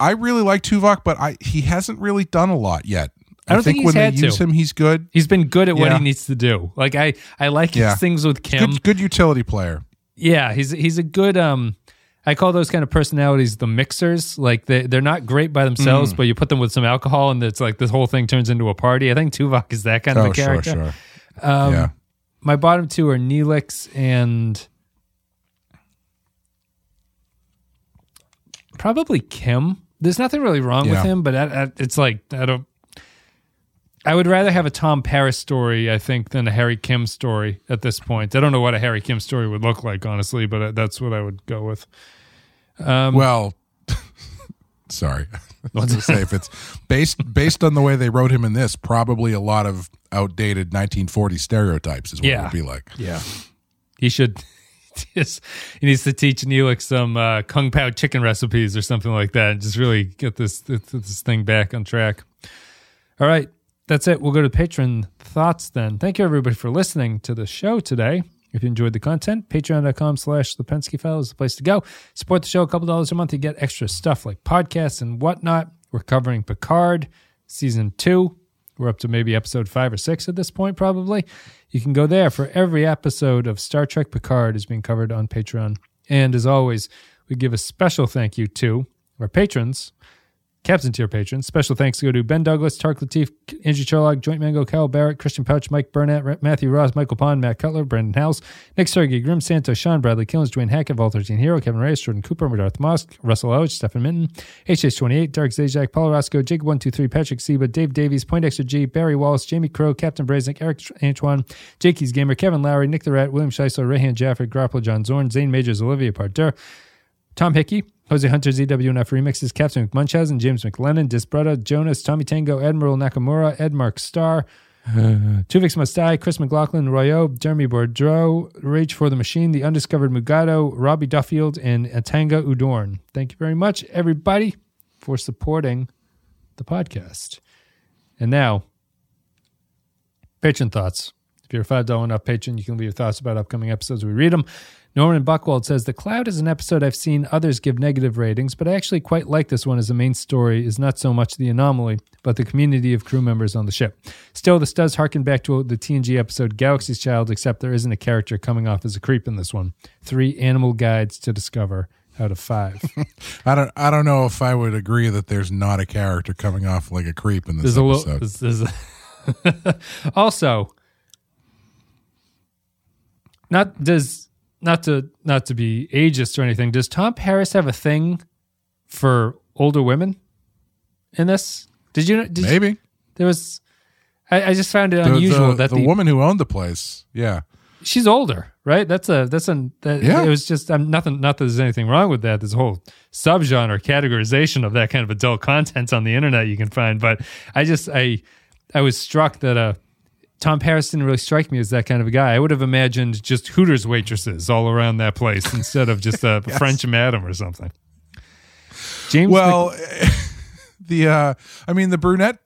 I really like Tuvok, but I he hasn't really done a lot yet. I don't think he's when they use to. him, he's good. he's been good at what he needs to do. Like I, I like Yeah. his things with Kim. Good, good utility player. Yeah, he's he's a good. Um, I call those kind of personalities the mixers. Like they they're not great by themselves, Mm. but you put them with some alcohol, and it's like this whole thing turns into a party. I think Tuvok is that kind of Oh, a sure, character. sure. Um, yeah, My bottom two are Neelix and probably Kim. There's nothing really wrong with him, but I, I, it's like I don't. I would rather have a Tom Paris story, I think, than a Harry Kim story at this point. I don't know what a Harry Kim story would look like, honestly, but uh, that's what I would go with. Um, well, <laughs> sorry. <laughs> I was going to say if it's based based on the way they wrote him in this, probably a lot of outdated 1940 stereotypes is what it would be like. Yeah. He should <laughs> just he needs to teach Neelix some uh, kung pao chicken recipes or something like that and just really get this this, thing back on track. All right. That's it. We'll go to patron thoughts then. Thank you everybody for listening to the show today. If you enjoyed the content, patreon.com slash Lipinski File is the place to go. Support the show a couple dollars a month to get extra stuff like podcasts and whatnot. We're covering Picard season two. We're up to maybe episode five or six at this point, probably. You can go there for every episode of Star Trek Picard is being covered on Patreon. And as always, we give a special thank you to our patrons, Captain Tier patrons. Special thanks go to Ben Douglas, Tark Latif, Andrew Charlog, Joint Mango, Kyle Barrett, Christian Pouch, Mike Burnett, Matthew Ross, Michael Pond, Matt Cutler, Brandon House, Nick Sergey, Grim Santos, Sean Bradley, Killens, Dwayne Hackett, Vol 13 Hero, Kevin Reyes, Jordan Cooper, Darth Mosk, Russell Oach, Stephen Minton, HH28, Dark Zajac, Paul Roscoe, Jake123, Patrick Seba, Dave Davies, Poindexter G, Barry Wallace, Jamie Crow, Captain Braznik, Eric Antoine, Jakey's Gamer, Kevin Lowry, Nick the Rat, William Scheisler, Rayhan Jafford, Grappler, John Zorn, Zane Majors, Olivia Parder, Tom Hickey, Jose Hunter, ZWNF Remixes, Captain McMunchausen, James McLennan, Disbretta, Jonas, Tommy Tango, Admiral Nakamura, Ed Mark Starr, <sighs> Tuvix Must Die, Chris McLaughlin, Royo, Jeremy Bordeaux, Rage for the Machine, The Undiscovered Mugado, Robbie Duffield, and Atanga Udorn. Thank you very much, everybody, for supporting the podcast. And now, patron thoughts. If you're a $5 and up patron, you can leave your thoughts about upcoming episodes. We read them. Norman Buckwald says The Cloud is an episode I've seen others give negative ratings, but I actually quite like this one as the main story is not so much the anomaly, but the community of crew members on the ship. Still, this does harken back to the TNG episode Galaxy's Child, except there isn't a character coming off as a creep in this one. Three animal guides to discover out of five. <laughs> I don't. I don't know if I would agree that there's not a character coming off like a creep in this There's a little. There's, there's a <laughs> also, not does not to not to be ageist or anything. Does Tom Paris have a thing for older women in this? Did you? Did you- Maybe there was. I, I just found it the, unusual the, that the the, woman who owned the place. Yeah, she's older, right? That's a that's an that, Yeah. It was just um, nothing. Not that there's anything wrong with that. There's a whole subgenre categorization of that kind of adult content on the internet you can find. But I just I I was struck that uh Tom Paris didn't really strike me as that kind of a guy. I would have imagined just Hooters waitresses all around that place instead of just a <laughs> French madam or something. James, Mc- Well, <laughs> the uh I mean the brunette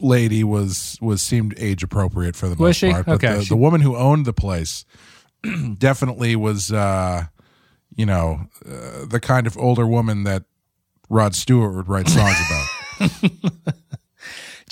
lady was was seemed age appropriate for the Was most she? part, but Okay, the, she- the woman who owned the place <clears throat> definitely was uh you know uh, the kind of older woman that Rod Stewart would write songs about. <laughs>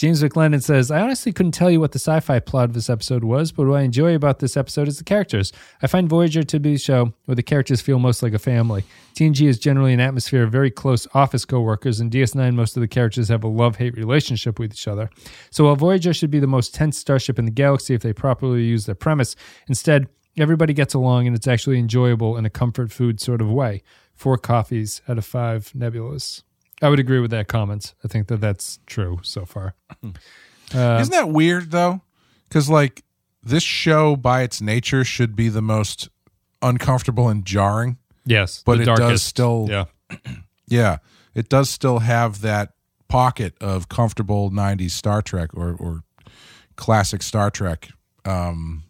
James McLennan says, I honestly couldn't tell you what the sci fi plot of this episode was, but what I enjoy about this episode is the characters. I find Voyager to be a show where the characters feel most like a family. TNG is generally an atmosphere of very close office coworkers, and DS9, most of the characters have a love hate relationship with each other. So while Voyager should be the most tense starship in the galaxy if they properly use their premise, instead, everybody gets along and it's actually enjoyable in a comfort food sort of way. Four coffees out of five nebulas. I would agree with that comment. I think that that's true so far. <laughs> Isn't that weird though? Because like this show by its nature should be the most uncomfortable and jarring. Yes, But it does still- Yeah, <clears throat> Yeah, it does still have that pocket of comfortable '90s Star Trek or or classic Star Trek. Um,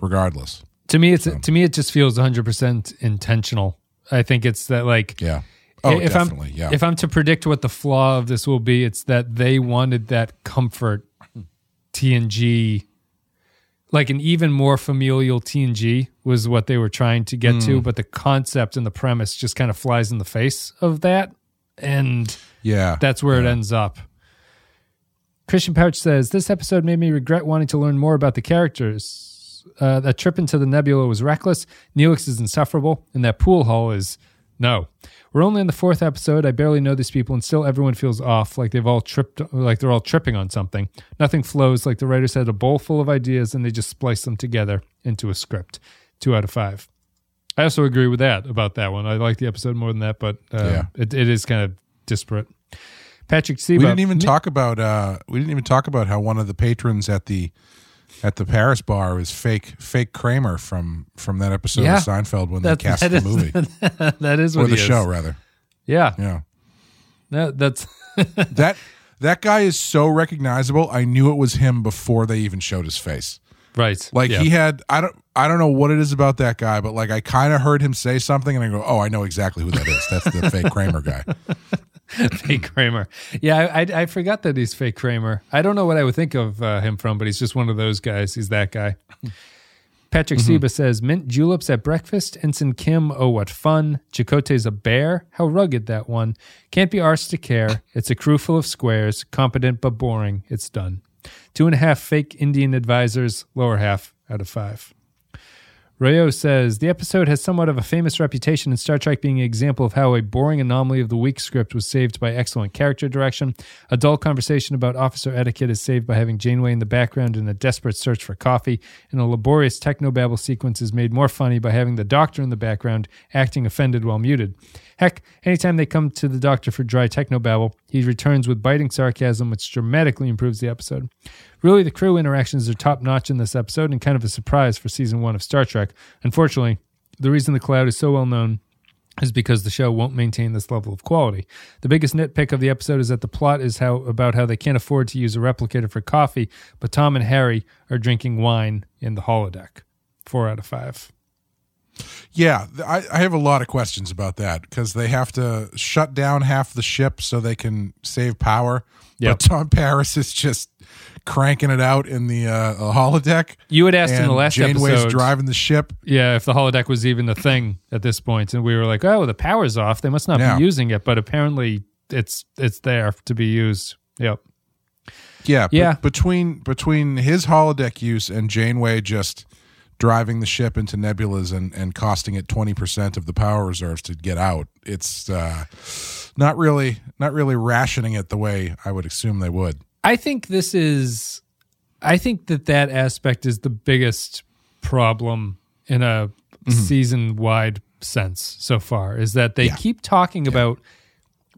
regardless, to me, it's to me it just feels 100 percent intentional. I think it's that like yeah. Oh, if definitely. I'm yeah. if I'm to predict what the flaw of this will be, it's that they wanted that comfort TNG, like an even more familial TNG was what they were trying to get Hmm. to, but the concept and the premise just kind of flies in the face of that, and yeah. that's where it ends up. Christian Pouch says this episode made me regret wanting to learn more about the characters. Uh, that trip into the nebula was reckless. Neelix is insufferable, and that pool hall is no. We're only in the fourth episode. I barely know these people, and still everyone feels off, like they've all tripped, like they're all tripping on something. Nothing flows. Like the writers had a bowl full of ideas, and they just spliced them together into a script. Two out of five. I also agree with that about that one. I like the episode more than that, but uh, Yeah. it, it is kind of disparate. Patrick Seba. we didn't even talk about uh we didn't even talk about how one of the patrons at the at the Paris bar is fake fake Kramer from from that episode Yeah. of Seinfeld when That- they cast the is- movie <laughs> that is or what the he is. show rather. Yeah, Yeah. that, that's <laughs> that that guy is so recognizable. I knew it was him before they even showed his face. right. Like Yeah. he had I don't I don't know what it is about that guy, but like I kind of heard him say something and I go, "Oh, I know exactly who that is. That's the fake Kramer guy." <laughs> <laughs> fake Kramer. Yeah, I, I I forgot that he's fake Kramer. I don't know what I would think of uh, him from, but he's just one of those guys. He's that guy. <laughs> Patrick Seba says, Mint juleps at breakfast. Ensign Kim, oh, what fun. Chakotay's a bear. How rugged that one. Can't be arsed to care. It's a crew full of squares. Competent but boring. It's done. Two and a half fake Indian advisors. Lower half out of five. Rayo says the episode has somewhat of a famous reputation in Star Trek being an example of how a boring anomaly of the week script was saved by excellent character direction. A dull conversation about officer etiquette is saved by having Janeway in the background in a desperate search for coffee, and a laborious technobabble sequence is made more funny by having the doctor in the background acting offended while muted. Heck, anytime they come to the doctor for dry technobabble, he returns with biting sarcasm, which dramatically improves the episode. Really, the crew interactions are top notch in this episode and kind of a surprise for season one of Star Trek. Unfortunately, the reason the cloud is so well known is because the show won't maintain this level of quality. The biggest nitpick of the episode is that the plot is how about how they can't afford to use a replicator for coffee, but Tom and Harry are drinking wine in the holodeck. Four out of five. Yeah, I, I have a lot of questions about that because they have to shut down half the ship so they can save power. Yep. But Tom Paris is just cranking it out in the uh, holodeck. You had asked in the last Janeway's episode, driving the ship. yeah, if the holodeck was even the thing at this point, and we were like, "Oh, the power's off; they must not Yeah. be using it." But apparently, it's it's there to be used. Yep. Yeah, Yeah. between between his holodeck use and Janeway just driving the ship into nebulas and, and costing it twenty percent of the power reserves to get out, it's uh, not really not really rationing it the way I would assume they would. I think this is, I think that that aspect is the biggest problem in a season wide sense so far is that they Yeah. keep talking about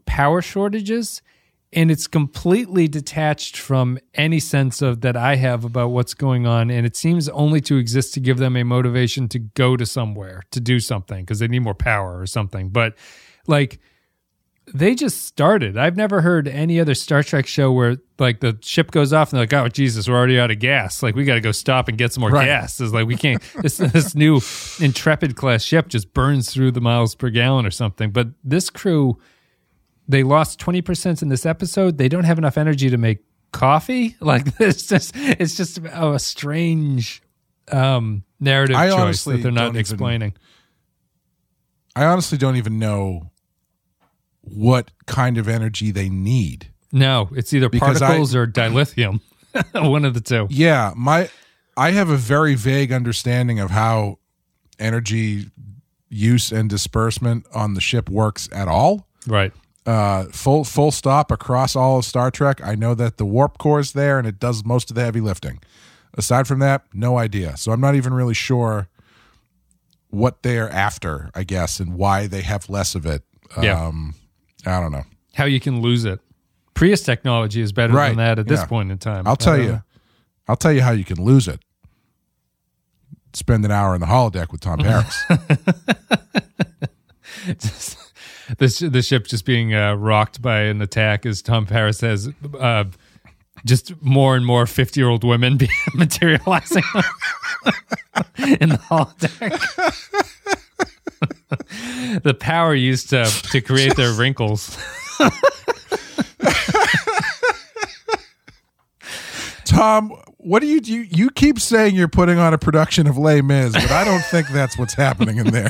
power shortages and it's completely detached from any sense of that I have about what's going on and it seems only to exist to give them a motivation to go to somewhere to do something because they need more power or something but like they just started. I've never heard any other Star Trek show where like the ship goes off and they're like, "Oh Jesus, we're already out of gas. Like we got to go stop and get some more Right. gas." It's like we can't. this this new Intrepid class ship just burns through the miles per gallon or something. But this crew, they lost twenty percent in this episode. They don't have enough energy to make coffee. <laughs> Like it's just it's just a strange um, narrative I choice that they're not don't even- explaining. I honestly don't even know what kind of energy they need. No, it's either Because I- particles or dilithium. <laughs> One of the two. Yeah, my I have a very vague understanding of how energy use and disbursement on the ship works at all. Right. Uh, full full stop across all of Star Trek. I know that the warp core is there and it does most of the heavy lifting. Aside from that, no idea. So I'm not even really sure what they're after, I guess, and why they have less of it. Yeah. Um, I don't know. how you can lose it. Prius technology is better Right, than that at this yeah. point in time. I'll tell you. know. I'll tell you how you can lose it. Spend an hour in the holodeck with Tom <laughs> Paris. <laughs> <laughs> the, sh- the ship just being uh, rocked by an attack as Tom Paris says, uh, just more and more 50 year old women <laughs> be materializing <laughs> in the holodeck. the power used to, to create their wrinkles. Tom, what do you do? You, you keep saying you're putting on a production of Les Mis, but I don't think that's what's happening in there.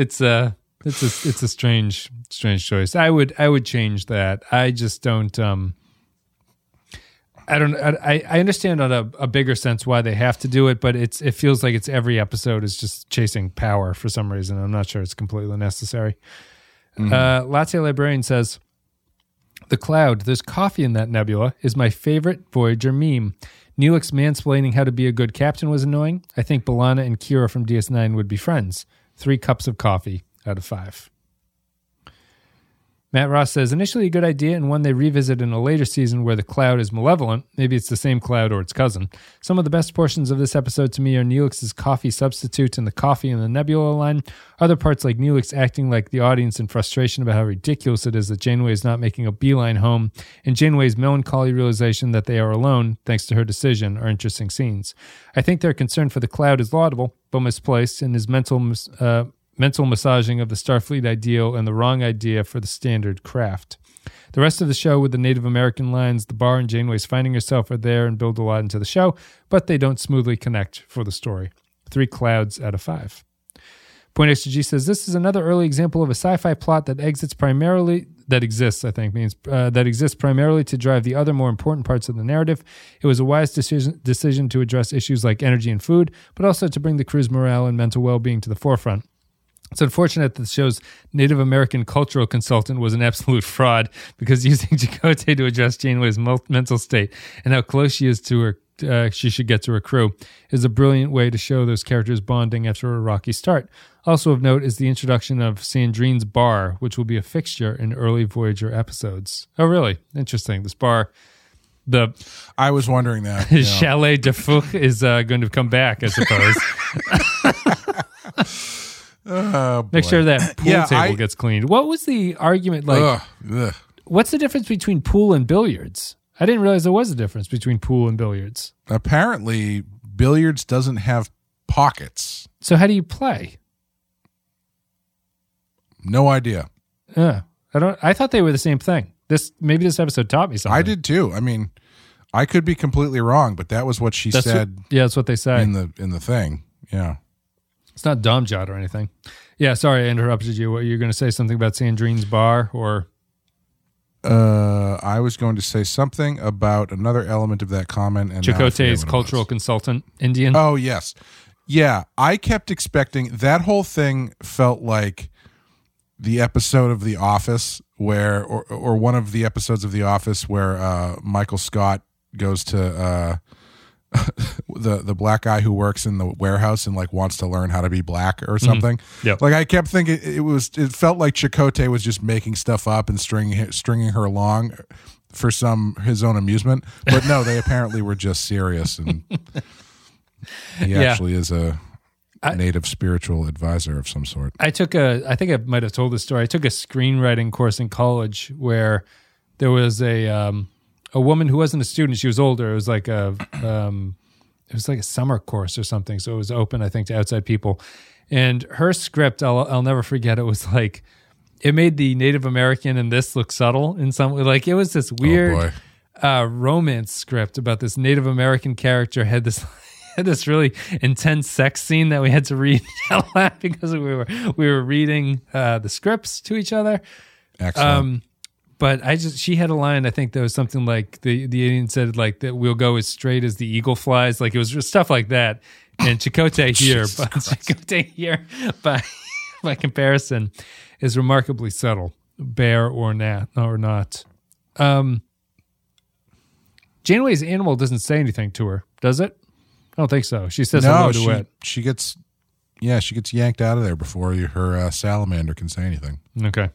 It's a it's a it's a strange strange choice. I would I would change that. I just don't um I don't I I understand on a, a bigger sense why they have to do it, but it's it feels like it's every episode is just chasing power for some reason. I'm not sure it's completely necessary. Uh Latte Librarian says the cloud, there's coffee in that nebula, is my favorite Voyager meme. Neelix mansplaining how to be a good captain was annoying. I think B'Elanna and Kira from DS9 would be friends. Three cups of coffee out of five. Matt Ross says initially a good idea and one they revisit in a later season where the cloud is malevolent. Maybe it's the same cloud or its cousin. Some of the best portions of this episode to me are Neelix's coffee substitute and the coffee in the nebula line. Other parts like Neelix acting like the audience in frustration about how ridiculous it is that Janeway is not making a beeline home, and Janeway's melancholy realization that they are alone thanks to her decision are interesting scenes. I think their concern for the cloud is laudable, but misplaced, and his mental uh, mental massaging of the Starfleet ideal and the wrong idea for the standard craft. The rest of the show with the Native American lines, the bar, and Janeway's finding herself are there and build a lot into the show, but they don't smoothly connect for the story. Three clouds out of five. Point G says this is another early example of a sci-fi plot that exits primarily that exists. I think means uh, that exists primarily to drive the other more important parts of the narrative. It was a wise decision decision to address issues like energy and food, but also to bring the crew's morale and mental well-being to the forefront. It's unfortunate that the show's Native American cultural consultant was an absolute <laughs> fraud because using <laughs> Chakotay to address Janeway's mental state and how close she is to her, uh, she should get to her crew is a brilliant way to show those characters bonding after a rocky start. Also of note is the introduction of Sandrine's bar, which will be a fixture in early Voyager episodes. Oh, really? Interesting. This bar, the I was wondering that. <laughs> yeah. Chalet de Fouque is uh, going to come back, I suppose. <laughs> Oh, Make sure that <clears throat> pool Yeah, table I- gets cleaned. What was the argument like? Ugh, ugh. What's the difference between pool and billiards? I didn't realize there was a difference between pool and billiards. Apparently, billiards doesn't have pockets. So how do you play? No idea. Uh, I don't. I thought they were the same thing. This maybe this episode taught me something. I did too. I mean, I could be completely wrong, but that was what she That's said what, yeah, that's what they said in the in the thing. Yeah. It's not Dom Jot or anything. Yeah, sorry, I interrupted you. What you're going to say something about Sandrine's bar or Uh, I was going to say something about another element of that comment, and Chakotay's cultural consultant, Indian. Oh yes, yeah. I kept expecting that whole thing felt like the episode of The Office where, or or one of the episodes of The Office where uh, Michael Scott goes to uh, <laughs> the the black guy who works in the warehouse and like wants to learn how to be black or something. Yep. Like I kept thinking it was. It felt like Chakotay was just making stuff up and stringing stringing her along for some his own amusement. But no, they apparently were just serious and. <laughs> He Yeah. actually is a I- native spiritual advisor of some sort. I took a, I think I might have told this story. I took a screenwriting course in college where there was a, um, a woman who wasn't a student. She was older. It was like a, um, it was like a summer course or something. So it was open, I think, to outside people. And her script, I'll, I'll never forget. It was like, it made the Native American in this look subtle in some way. Like it was this weird Oh uh, romance script about this Native American character had this <laughs> had this really intense sex scene that we had to read <laughs> out loud because we were we were reading uh, the scripts to each other. Excellent. Um, but I just she had a line I think that was something like the the alien said like that we'll go as straight as the eagle flies like it was just stuff like that. And <coughs> Chakotay here, but <laughs> Chakotay here by by comparison is remarkably subtle, bear or not or not. Um, Janeway's animal doesn't say anything to her, does it? I don't think so. She says hello no, to she, it. she gets, yeah, she gets yanked out of there before her uh, salamander can say anything. Okay.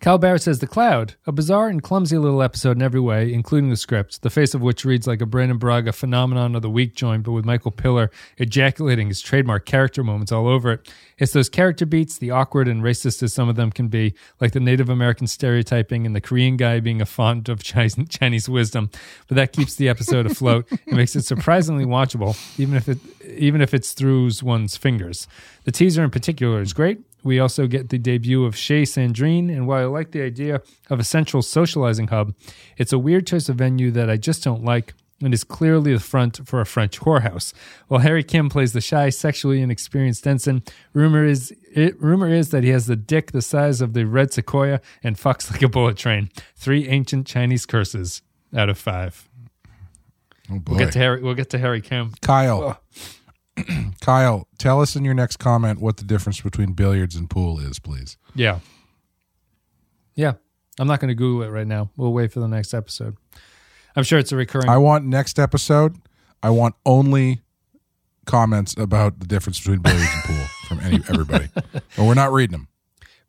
Kyle Barrett says The Cloud, a bizarre and clumsy little episode in every way, including the script, the face of which reads like a Brannon Braga phenomenon of the week joint, but with Michael Piller ejaculating his trademark character moments all over it. It's those character beats, the awkward and racist as some of them can be, like the Native American stereotyping and the Korean guy being a font of Chinese, <laughs> Chinese wisdom. But that keeps the episode afloat and makes it surprisingly watchable, even if it even if it's through one's fingers. The teaser in particular is great. We also get the debut of Chez Sandrine, and while I like the idea of a central socializing hub, it's a weird choice of venue that I just don't like and is clearly the front for a French whorehouse. While Harry Kim plays the shy, sexually inexperienced ensign, rumor is it, rumor is that he has the dick the size of the red sequoia and fucks like a bullet train. Three ancient Chinese curses out of five. Oh boy. We'll get to Harry. We'll get to Harry Kim. Kyle, oh. <clears throat> Kyle, tell us in your next comment what the difference between billiards and pool is, please. Yeah. Yeah. I'm not going to Google it right now. We'll wait for the next episode. I'm sure it's a recurring. I want next episode. I want only comments about the difference between billiards and pool from any everybody. <laughs> Or we're not reading them.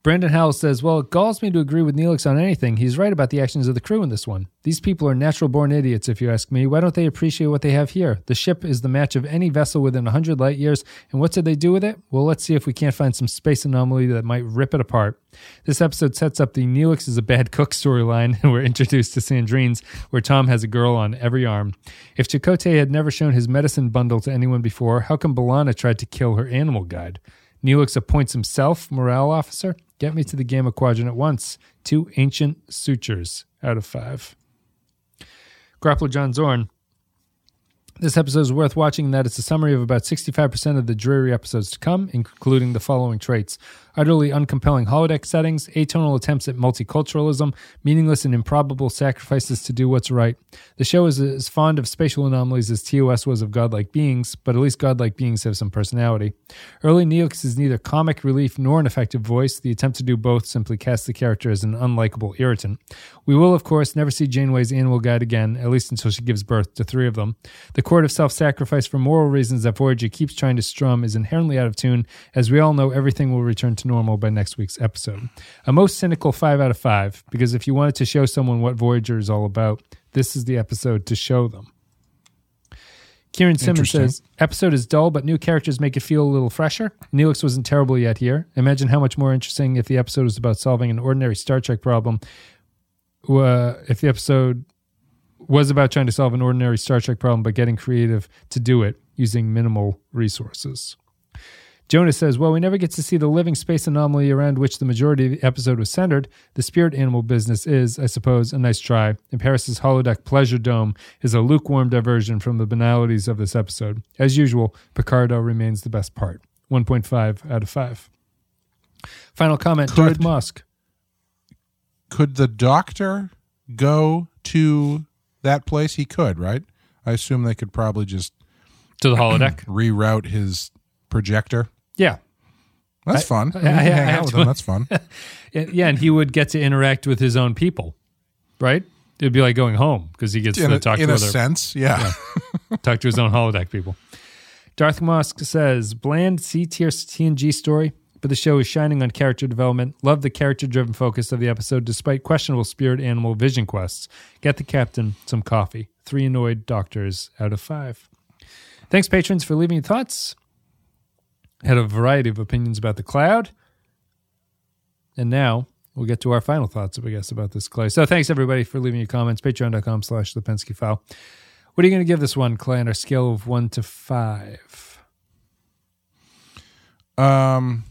Brandon Howell says, Well, it galls me to agree with Neelix on anything. He's right about the actions of the crew in this one. These people are natural born idiots, if you ask me. Why don't they appreciate what they have here? The ship is the match of any vessel within 100 light years. And what did they do with it? Well, let's see if we can't find some space anomaly that might rip it apart. This episode sets up the Neelix is a bad <laughs> cook storyline, and <laughs> we're introduced to Sandrine's, where Tom has a girl on every arm. If Chakotay had never shown his medicine bundle to anyone before, how come B'Elanna tried to kill her animal guide? Neelix appoints himself morale officer. Get me to the Gamma Quadrant at once. Two ancient sutures out of five. Grappler John Zorn. This episode is worth watching in that it's a summary of about 65% of the dreary episodes to come, including the following traits utterly uncompelling holodeck settings, atonal attempts at multiculturalism, meaningless and improbable sacrifices to do what's right. The show is as fond of spatial anomalies as TOS was of godlike beings, but at least godlike beings have some personality. Early Neelix is neither comic relief nor an effective voice. The attempt to do both simply casts the character as an unlikable irritant. We will, of course, never see Janeway's animal guide again, at least until she gives birth to three of them. The chord of self sacrifice for moral reasons that Voyager keeps trying to strum is inherently out of tune. As we all know, everything will return to normal by next week's episode. A most cynical 5 out of 5, because if you wanted to show someone what Voyager is all about, this is the episode to show them. Kieran Simmons says, episode is dull, but new characters make it feel a little fresher. Neelix wasn't terrible yet here. Imagine how much more interesting if the episode was about solving an ordinary Star Trek problem. Uh, if the episode was about trying to solve an ordinary Star Trek problem, but getting creative to do it using minimal resources. Jonas says, Well, we never get to see the living space anomaly around which the majority of the episode was centered. The spirit animal business is, I suppose, a nice try. And Paris's holodeck pleasure dome is a lukewarm diversion from the banalities of this episode. As usual, Picardo remains the best part. 1.5 out of 5. Final comment Darth Musk. Could the doctor go to that place? He could, right? I assume they could probably just To the holodeck? <clears throat> reroute his projector. yeah. That's I- fun. I- I- I hang have out with him. That's fun. <laughs> Yeah, and he would get to interact with his own people, right? It'd be like going home because he gets In to a, talk in to a other sense, yeah. <laughs> talk to his own holodeck people. Darth Musk says, bland C tier TNG story, but the show is shining on character development. Love the character driven focus of the episode despite questionable spirit animal vision quests. Get the captain some coffee. Three annoyed doctors out of five. Thanks, patrons, for leaving your thoughts. Had a variety of opinions about the cloud. And now we'll get to our final thoughts, I guess, about this, Clay. So thanks, everybody, for leaving your comments. Patreon.com slash the Pensky file. What are you going to give this one, Clay, on our scale of one to five? Um,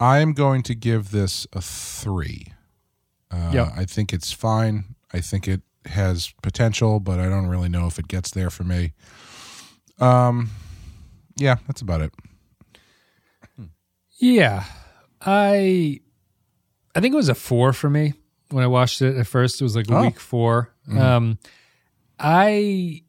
I am going to give this a three. Uh, Yep. I think it's fine. I think it has potential, but I don't really know if it gets there for me. Um, yeah, that's about it. Yeah, I I think it was a four for me when I watched it at first. It was like Oh. week 4 Um, I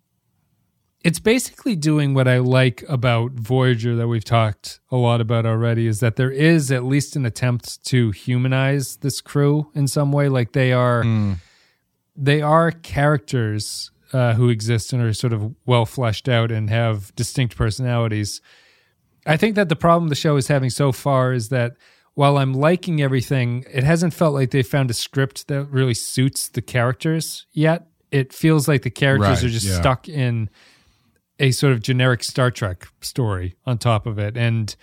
it's basically doing what I like about Voyager that we've talked a lot about already is that there is at least an attempt to humanize this crew in some way. Like they are they are characters uh, who exist and are sort of well fleshed out and have distinct personalities. I think that the problem the show is having so far is that while I'm liking everything, it hasn't felt like they found a script that really suits the characters yet. It feels like the characters Right, are just yeah. stuck in a sort of generic Star Trek story on top of it. And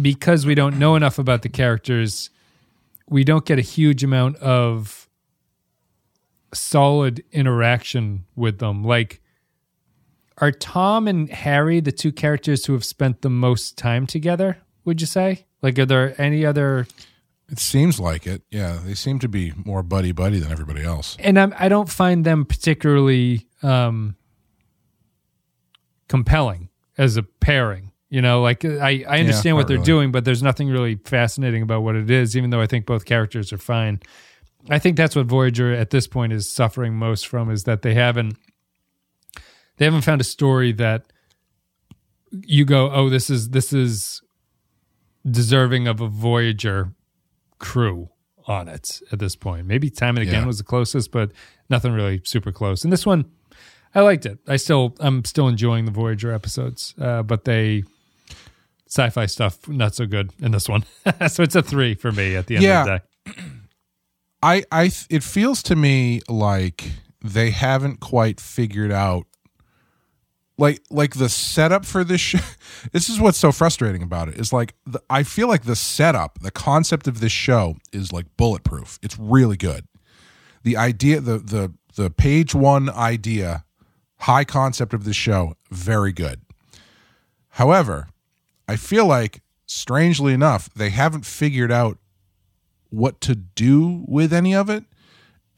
because we don't know enough about the characters, we don't get a huge amount of solid interaction with them. Like, are Tom and Harry the two characters who have spent the most time together? Would you say? Like, are there any other? It seems like it. Yeah, they seem to be more buddy buddy than everybody else. And I'm, I don't find them particularly um, compelling as a pairing. You know, like I, I understand not what they're really. doing, but there's nothing really fascinating about what it is. Even though I think both characters are fine. I think that's what Voyager at this point is suffering most from is that they haven't they haven't found a story that you go, oh, this is this is deserving of a Voyager crew on it at this point. Maybe Time and Again Yeah. was the closest, but nothing really super close. And this one, I liked it. I still I'm still enjoying the Voyager episodes, uh, but they sci-fi stuff not so good in this one. <laughs> so it's a three for me at the end of the day. <clears throat> I, I, th- it feels to me like they haven't quite figured out, like, like the setup for this. Show, <laughs> this is what's so frustrating about it. Is like the, I feel like the setup, the concept of this show is like bulletproof. It's really good. The idea, the the the page one idea, high concept of the show, very good. However, I feel like strangely enough, they haven't figured out what to do with any of it.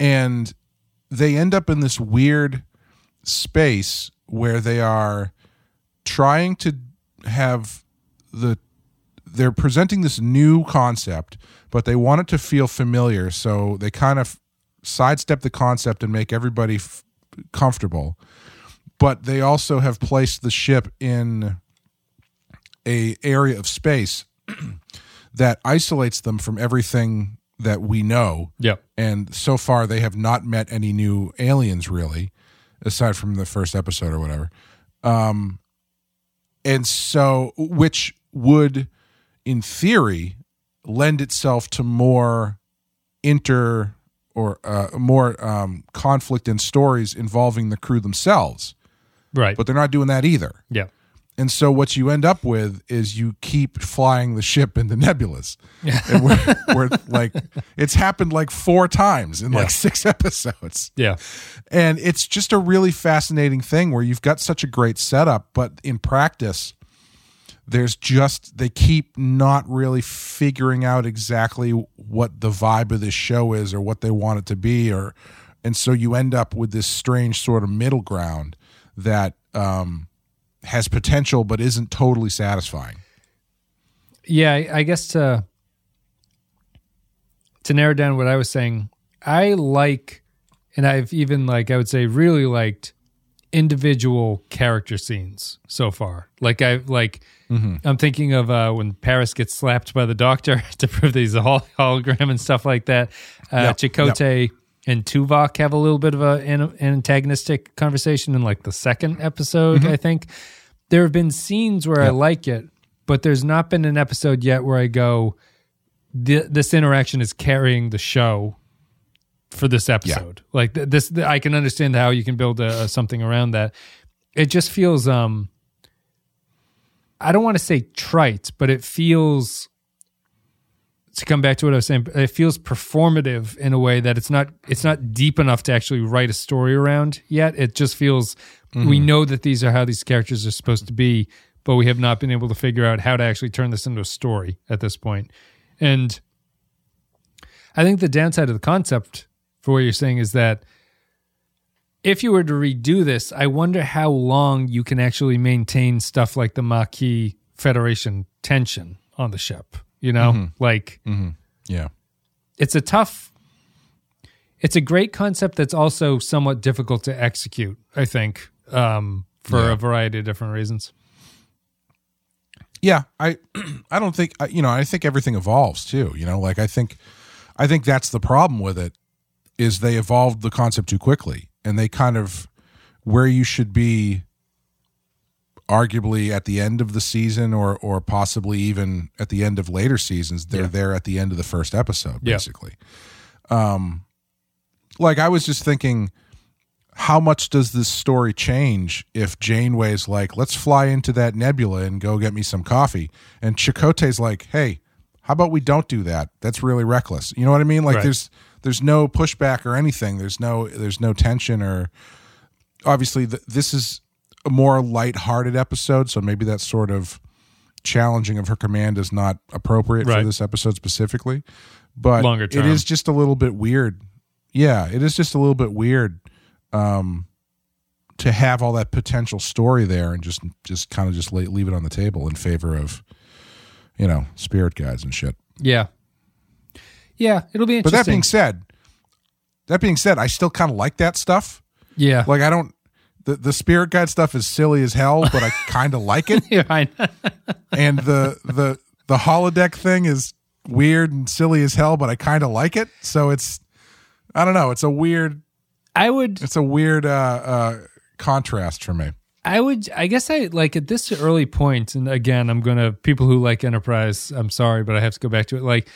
And they end up in this weird space where they are trying to have the they're presenting this new concept, but they want it to feel familiar. So they kind of sidestep the concept and make everybody f- comfortable. But they also have placed the ship in a area of space <clears throat> that isolates them from everything that we know. Yep. And so far, they have not met any new aliens, really, aside from the first episode or whatever. Um, and so, which would, in theory, lend itself to more inter or uh, more um, conflict and stories involving the crew themselves. Right. But they're not doing that either. yeah. And so what you end up with is you keep flying the ship into nebulas. <laughs> and we're, we're like, it's happened like four times in Yeah. like six <laughs> episodes. Yeah. And it's just a really fascinating thing where you've got such a great setup, but in practice, there's just, they keep not really figuring out exactly what the vibe of this show is or what they want it to be. Or, and so you end up with this strange sort of middle ground that, um, has potential but isn't totally satisfying. Yeah, I I guess to to narrow down what I was saying, I like and I've even like I would say really liked individual character scenes so far. Like I like I'm thinking of uh, when Paris gets slapped by the doctor <laughs> to prove that he's a hol- hologram and stuff like that. Uh, Yep, Chakotay and Tuvok have a little bit of a, an antagonistic conversation in like the second episode, I think. There have been scenes where I like it, but there's not been an episode yet where I go, "Th- this interaction is carrying the show for this episode. Like th- this, th- I can understand how you can build a, something around that. It just feels, um, I don't want to say trite, but it feels. To come back to what I was saying, it feels performative in a way that it's not. It's not deep enough to actually write a story around yet. It just feels we mm-hmm. know that these are how these characters are supposed to be, but we have not been able to figure out how to actually turn this into a story at this point. And I think the downside of the concept for what you're saying is that if you were to redo this, I wonder how long you can actually maintain stuff like the Maquis Federation tension on the ship. You know, like Yeah. it's a tough, it's a great concept that's also somewhat difficult to execute, I think, um, for Yeah. a variety of different reasons. Yeah, I <clears throat> I don't think you know, I think everything evolves too, you know, like I think I think that's the problem with it is they evolved the concept too quickly and they kind of where you should be arguably at the end of the season or or possibly even at the end of later seasons they're Yeah. there at the end of the first episode Yeah. basically um like i was just thinking how much does this story change if janeway's like let's fly into that nebula and go get me some coffee and chakotay's like hey how about we don't do that that's really reckless you know what i mean like Right. there's there's no pushback or anything there's no there's no tension or obviously th- this is a more light-hearted episode so maybe that sort of challenging of her command is not appropriate Right. for this episode specifically but Longer it term. is just a little bit weird yeah it is just a little bit weird um to have all that potential story there and just just kind of just lay, leave it on the table in favor of you know spirit guides and shit Yeah. Yeah, it'll be interesting. but that being said that being said i still kind of like that stuff yeah. like i don't the, the spirit guide stuff is silly as hell but i <laughs> kind of like it. Yeah, I know. <laughs> and the the the holodeck thing is weird and silly as hell but i kind of like it. So it's i don't know it's a weird I would it's a weird uh uh contrast for me. I would I guess I like at this early point and again I'm going to people who like Enterprise I'm sorry but I have to go back to it. Like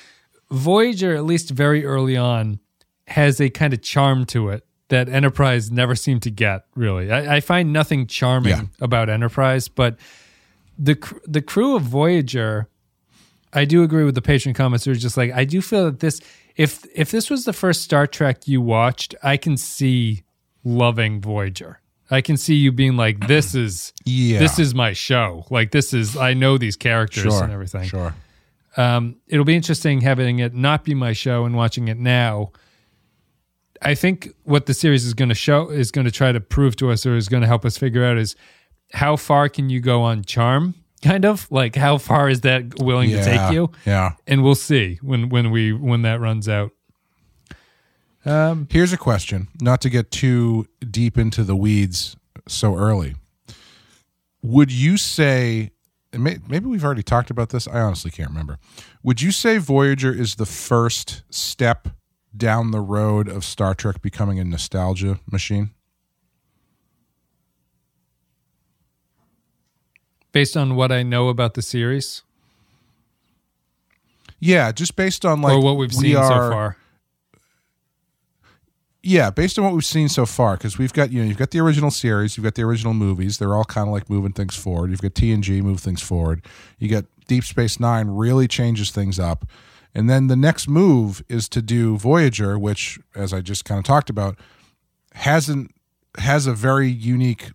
Voyager at least very early on has a kind of charm to it that Enterprise never seemed to get really. I, I find nothing charming Yeah. about Enterprise but the the crew of Voyager I do agree with the patron comments who are just like I do feel that this if if this was the first Star Trek you watched I can see loving Voyager. I can see you being like, "This <clears throat> is Yeah. this is my show. Like this is I know these characters sure, and everything." Sure. Um, it'll be interesting having it not be my show and watching it now. I think what the series is going to show is going to try to prove to us, or is going to help us figure out, is how far can you go on charm? Kind of like how far is that willing Yeah. to take you? Yeah. And we'll see when when we when that runs out. Um, Here's a question, not to get too deep into the weeds so early. Would you say, may- maybe we've already talked about this, I honestly can't remember. Would you say Voyager is the first step down the road of Star Trek becoming a nostalgia machine? based on what I know about the series Yeah, just based on like or what we've we seen so far. Yeah, based on what we've seen so far, because we've got you know you've got the original series, you've got the original movies. They're all kind of like moving things forward. You've got TNG move things forward. You got Deep Space Nine really changes things up, and then the next move is to do Voyager, which, as I just kind of talked about, hasn't has a very unique,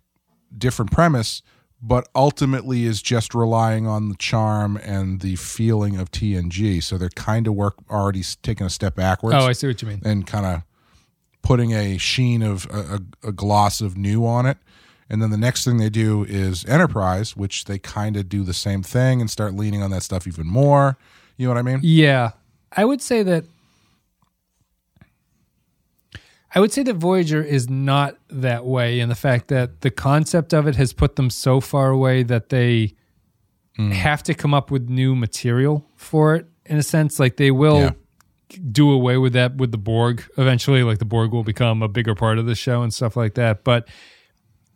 different premise, but ultimately is just relying on the charm and the feeling of TNG. So they're kind of work already taking a step backwards Oh, I see what you mean. and kind of putting a sheen of a, a, a gloss of new on it. And then the next thing they do is Enterprise, which they kind of do the same thing and start leaning on that stuff even more. You know what I mean? Yeah. I would say that I would say that Voyager is not that way in the fact that the concept of it has put them so far away that they hmm. have to come up with new material for it in a sense like they will Yeah. do away with that with the Borg eventually like the Borg will become a bigger part of the show and stuff like that but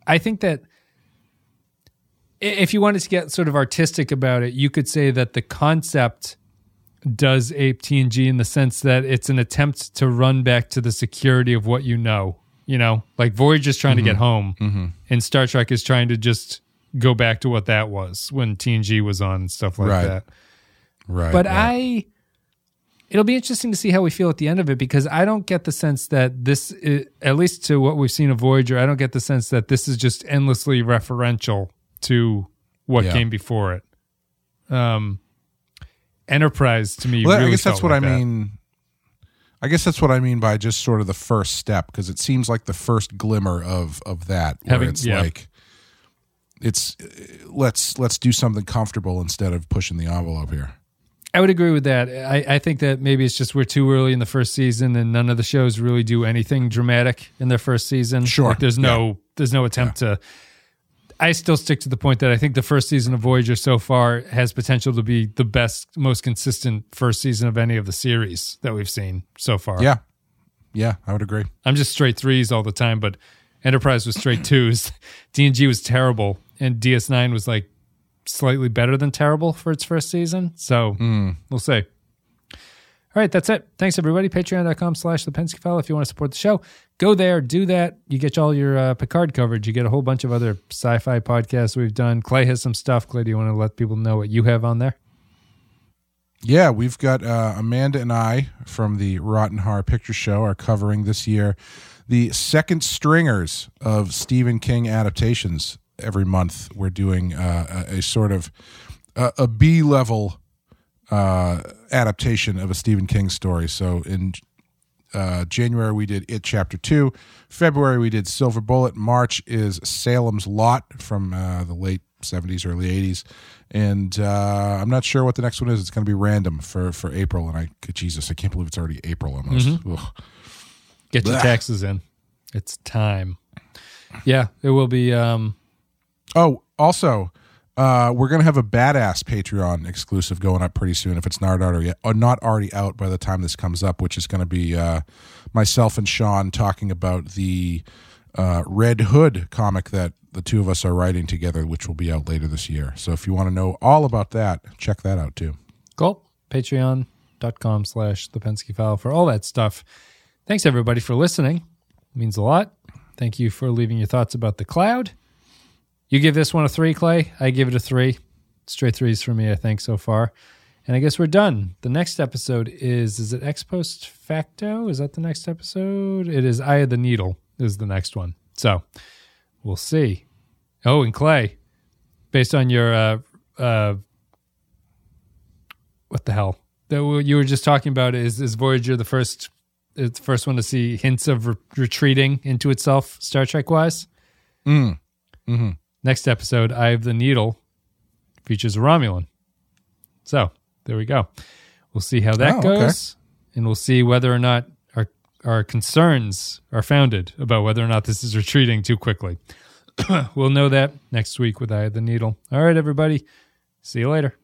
I think that if you wanted to get sort of artistic about it, you could say that the concept does ape TNG in the sense that it's an attempt to run back to the security of what you know. You know, like Voyager's trying to get mm-hmm. home, mm-hmm. and Star Trek is trying to just go back to what that was when TNG was on and stuff like Right. that. Right. But right. I, it'll be interesting to see how we feel at the end of it because I don't get the sense that this, i at least to what we've seen of Voyager, I don't get the sense that this is just endlessly referential to what Yeah. came before it. Um, Enterprise to me, Well, really I guess that's what like I that. mean. I guess that's what I mean by just sort of the first step because it seems like the first glimmer of of that where Having- it's yeah. like it's let's let's do something comfortable instead of pushing the envelope here. I would agree with that. I, I think that maybe it's just we're too early in the first season, and none of the shows really do anything dramatic in their first season. Sure. like there's no there's no attempt to. I still stick to the point that I think the first season of Voyager so far has potential to be the best, most consistent first season of any of the series that we've seen so far. Yeah, yeah, I would agree. I'm just straight threes all the time, but Enterprise was straight twos. <laughs> TNG was terrible, and DS9 was like slightly better than terrible for its first season. So hmm. we'll see. All right, that's it. Thanks, everybody. Patreon.com slash the Penske File if you want to support the show. Go there, do that. You get all your uh, Picard coverage. You get a whole bunch of other sci fi podcasts we've done. Clay has some stuff. Clay, do you want to let people know what you have on there? Yeah, we've got uh, Amanda and I from the Rotten Horror Picture Show are covering this year the second stringers of Stephen King adaptations. Every month, we're doing uh, a, a sort of uh, a B level uh, adaptation of a Stephen King story. So in uh, January we did It Chapter Two. February we did Silver Bullet. March is Salem's Lot from uh, the late seventies, early eighties, and uh, I'm not sure what the next one is. It's going to be random for for April. And I, Jesus, I can't believe it's already April almost. Ugh. Get your taxes in. It's time. Yeah, it will be. Um, Oh, also, uh, we're gonna have a badass Patreon exclusive going up pretty soon. If it's not already or not already out by the time this comes up, which is to be uh, myself and Sean talking about the uh, Red Hood comic that the two of us are writing together, which will be out later this year. So if you want to know all about that, check that out too. Cool. Patreon.com slash the Penske file for all that stuff. Thanks everybody for listening. It means a lot. Thank you for leaving your thoughts about the cloud. You give this one a three, Clay. I give it a three. Straight threes for me, I think, so far. And I guess we're done. The next episode is is it ex post facto? Is that the next episode? It is Eye of the Needle is the next one. So we'll see. Oh, and Clay, based on your uh, uh, what the hell that you were just talking about is is Voyager the first it's the first one to see hints of re- retreating into itself Star Trek wise. Mm. Mm-hmm. Next episode, Eye of the Needle, features a Romulan. So there we go. We'll see how that Oh, goes, and we'll see whether or not our our concerns are founded about whether or not this is retreating too quickly. <clears throat> we'll know that next week with Eye of the Needle. All right, everybody. See you later.